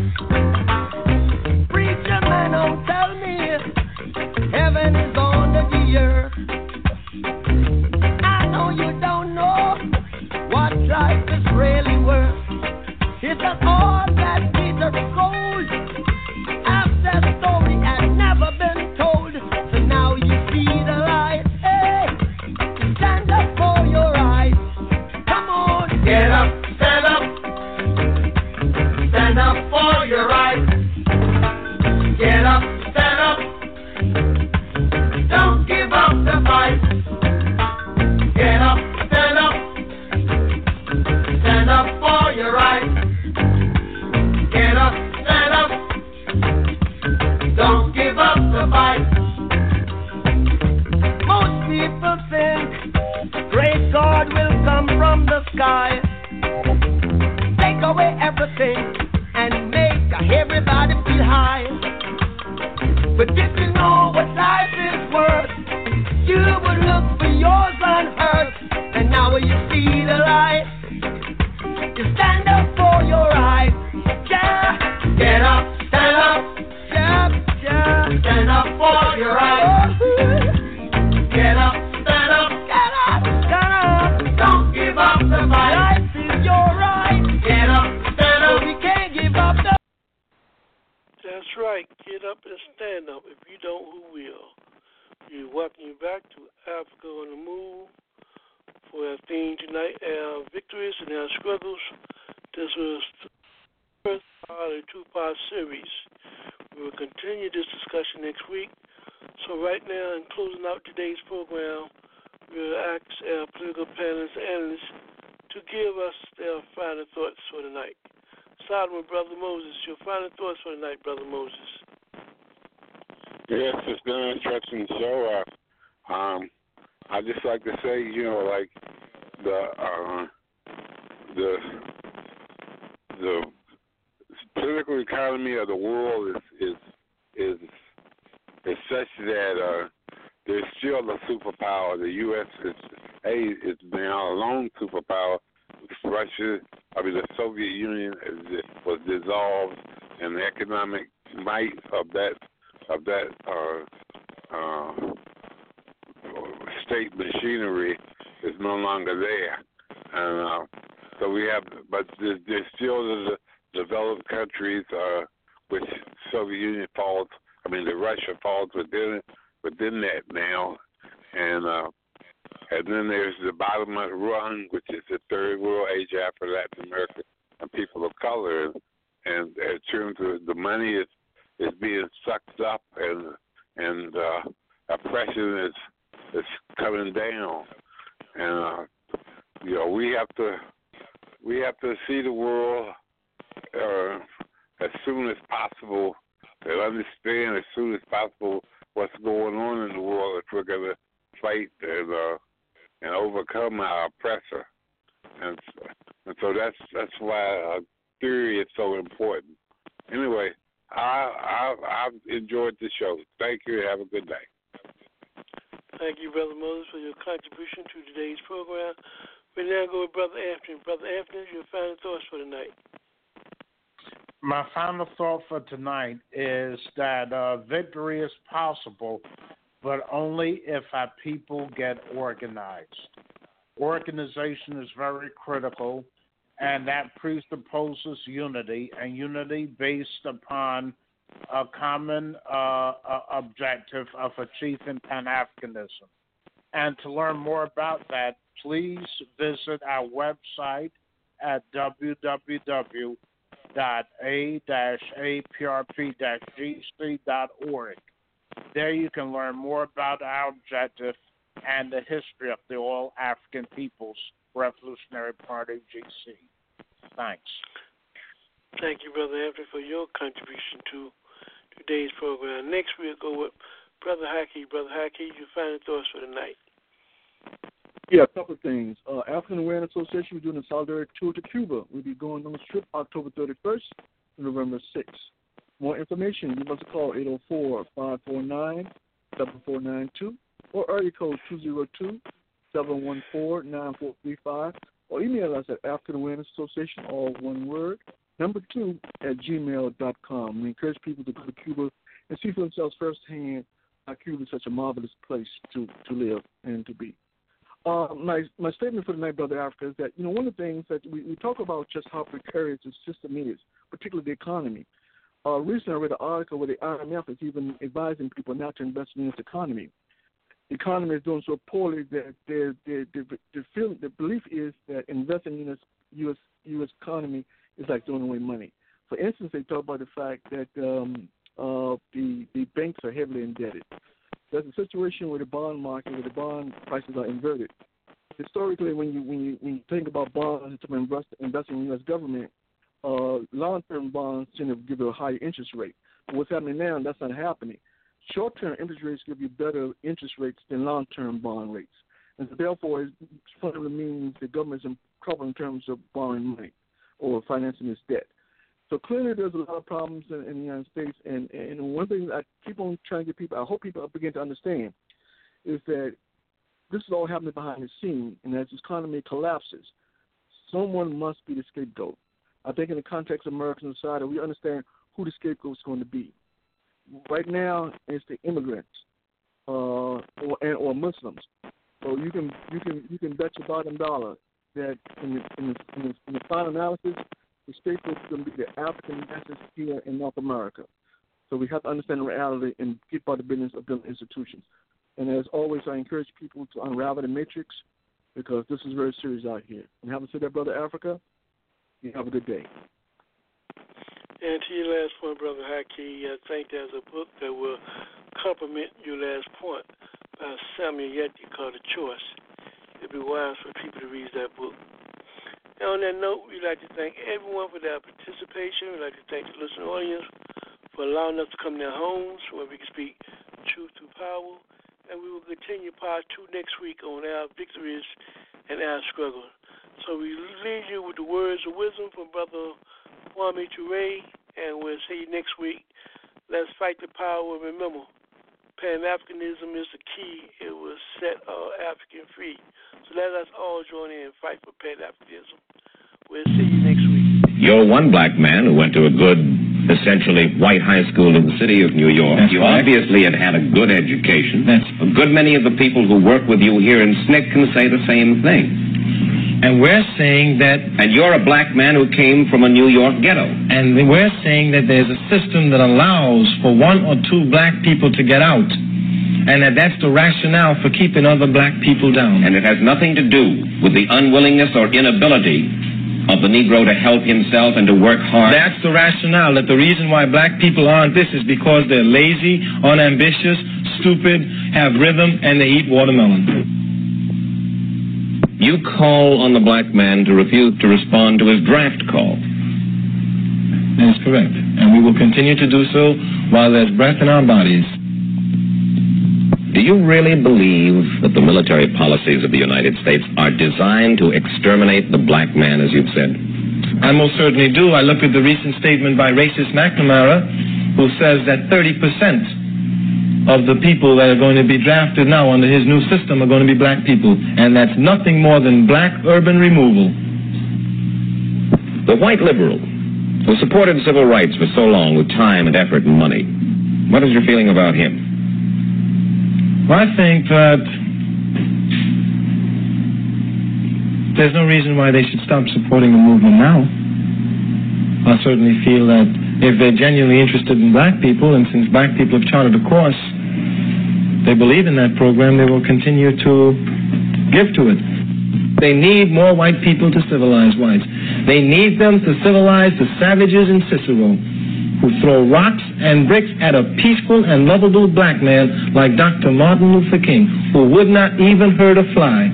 Such that uh, there's still a superpower. The U.S. is a is now a lone superpower. Russia, I mean, the Soviet Union is, was dissolved, and the economic might of that of that uh, uh, state machinery is no longer there, and uh, so we have. But there's, there's still the developed countries, uh, which Soviet Union falls. I mean, the Russia falls within within that now, and uh, and then there's the bottom rung, which is the third world, Asia, Africa, Latin America, and people of color. And in terms of the money is is being sucked up and and uh, oppression is is coming down, and uh, you know we have to we have to see the world uh, as soon as possible and understand as soon as possible what's going on in the world if we're going to fight and uh, and overcome our oppressor. And and so that's that's why uh, theory is so important. Anyway, I I I've enjoyed the show. Thank you. Have a good day. Thank you, Brother Moses, for your contribution to today's program. We now go with Brother Anthony. Brother Anthony, your final thoughts for tonight. My final thought for tonight is that uh, victory is possible, but only if our people get organized. Organization is very critical, and that presupposes unity, and unity based upon a common uh, objective of achieving Pan Africanism. And to learn more about that, please visit our website at www.a-aprp-gc.org. There you can learn more about our objective and the history of the All African People's Revolutionary Party, GC. Thanks. Thank you, Brother Anthony, for your contribution to today's program. Next, we'll go with Brother Haki. Brother Haki, your final thoughts for the night. Yeah, a couple of things. Uh, African Awareness Association, we're doing a solidarity tour to Cuba. We'll be going on the trip October 31st to November 6th. More information, give us a call 804 549 7492 or area code 202 714 9435 or email us at African Awareness Association, all one word, number two at gmail.com. We encourage people to go to Cuba and see for themselves firsthand how Cuba is such a marvelous place to, to live and to be. Uh, my my statement for tonight, Brother Africa, is that you know one of the things that we, we talk about just how precarious the system is, particularly the economy. Uh, recently, I read an article where the IMF is even advising people not to invest in this economy. The economy is doing so poorly that the the the, the, the belief is that investing in this U.S. U.S. economy is like throwing away money. For instance, they talk about the fact that um, uh, the the banks are heavily indebted. There's a situation where the bond market, where the bond prices are inverted. Historically, when you when you when you think about bonds to invest invest in U.S. government, uh, long-term bonds tend to give you a higher interest rate. But what's happening now? That's not happening. Short-term interest rates give you better interest rates than long-term bond rates, and so therefore, it fundamentally means the government's in trouble in terms of borrowing money or financing its debt. So clearly, there's a lot of problems in, in the United States, and and one thing I keep on trying to get people, I hope people begin to understand, is that this is all happening behind the scene, and as this economy collapses, someone must be the scapegoat. I think in the context of American society, we understand who the scapegoat is going to be. Right now, it's the immigrants uh, or and, or Muslims. So you can you can you can bet your bottom dollar that in the in the, in the, in the final analysis, the scapegoat is going to be the African masses here in North America. So we have to understand the reality and get by the business of the institutions. And as always, I encourage people to unravel the matrix because this is very serious out here. And having said that, Brother Africa, you have a good day. And to your last point, Brother Haki, I uh, think there's a book that will complement your last point by Samuel Yette called The Choice. It'd be wise for people to read that book. And on that note, we'd like to thank everyone for their participation. We'd like to thank the listening audience for allowing us to come to their homes where we can speak truth to power. And we will continue part two next week on our victories and our struggle. So we leave you with the words of wisdom from Brother Kwame Ture, and we'll see you next week. Let's fight the power. Remember, Pan Africanism is the key. It will set all African free. So let us all join in and fight for Pan Africanism. We'll see you next week. You're one black man who went to a good, essentially white high school in the city of New York. That's you right. obviously had had a good education. That's a good many of the people who work with you here in SNCC can say the same thing. And we're saying that. And you're a black man who came from a New York ghetto. And we're saying that there's a system that allows for one or two black people to get out. And that that's the rationale for keeping other black people down. And it has nothing to do with the unwillingness or inability of the Negro to help himself and to work hard? That's the rationale, that the reason why black people aren't this is because they're lazy, unambitious, stupid, have rhythm, and they eat watermelon. You call on the black man to refuse to respond to his draft call. That is correct. And we will continue to do so while there's breath in our bodies. Do you really believe that the military policies of the United States are designed to exterminate the black man, as you've said? I most certainly do. I look at the recent statement by racist McNamara, who says that 30% of the people that are going to be drafted now under his new system are going to be black people. And that's nothing more than black urban removal. The white liberal who supported civil rights for so long with time and effort and money, what is your feeling about him? Well, I think that there's no reason why they should stop supporting the movement now. I certainly feel that if they're genuinely interested in black people, and since black people have charted a course, they believe in that program, they will continue to give to it. They need more white people to civilize whites. They need them to civilize the savages in Cicero who throw rocks and bricks at a peaceful and lovable black man like Dr. Martin Luther King, who would not even hurt a fly.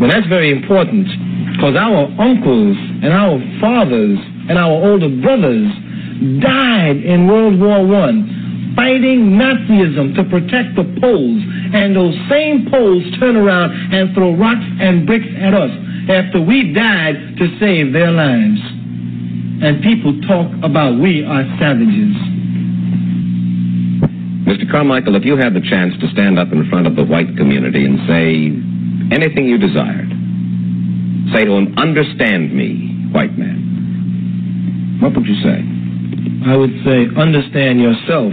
But that's very important because our uncles and our fathers and our older brothers died in World War I fighting Nazism to protect the Poles, and those same Poles turn around and throw rocks and bricks at us after we died to save their lives and people talk about we are savages. Mr. Carmichael, if you had the chance to stand up in front of the white community and say anything you desired, say to them, understand me, white man, what would you say? I would say, understand yourself,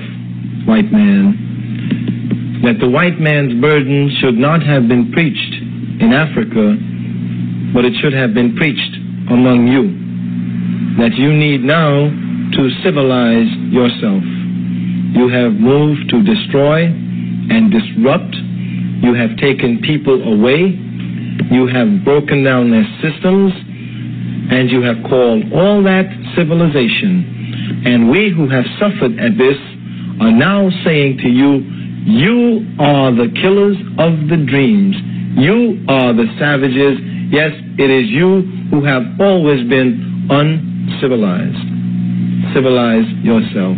white man, that the white man's burden should not have been preached in Africa, but it should have been preached among you that you need now to civilize yourself. You have moved to destroy and disrupt. You have taken people away. You have broken down their systems. And you have called all that civilization. And we who have suffered at this are now saying to you, you are the killers of the dreams. You are the savages. Yes, it is you who have always been uncivilized. Civilize yourself.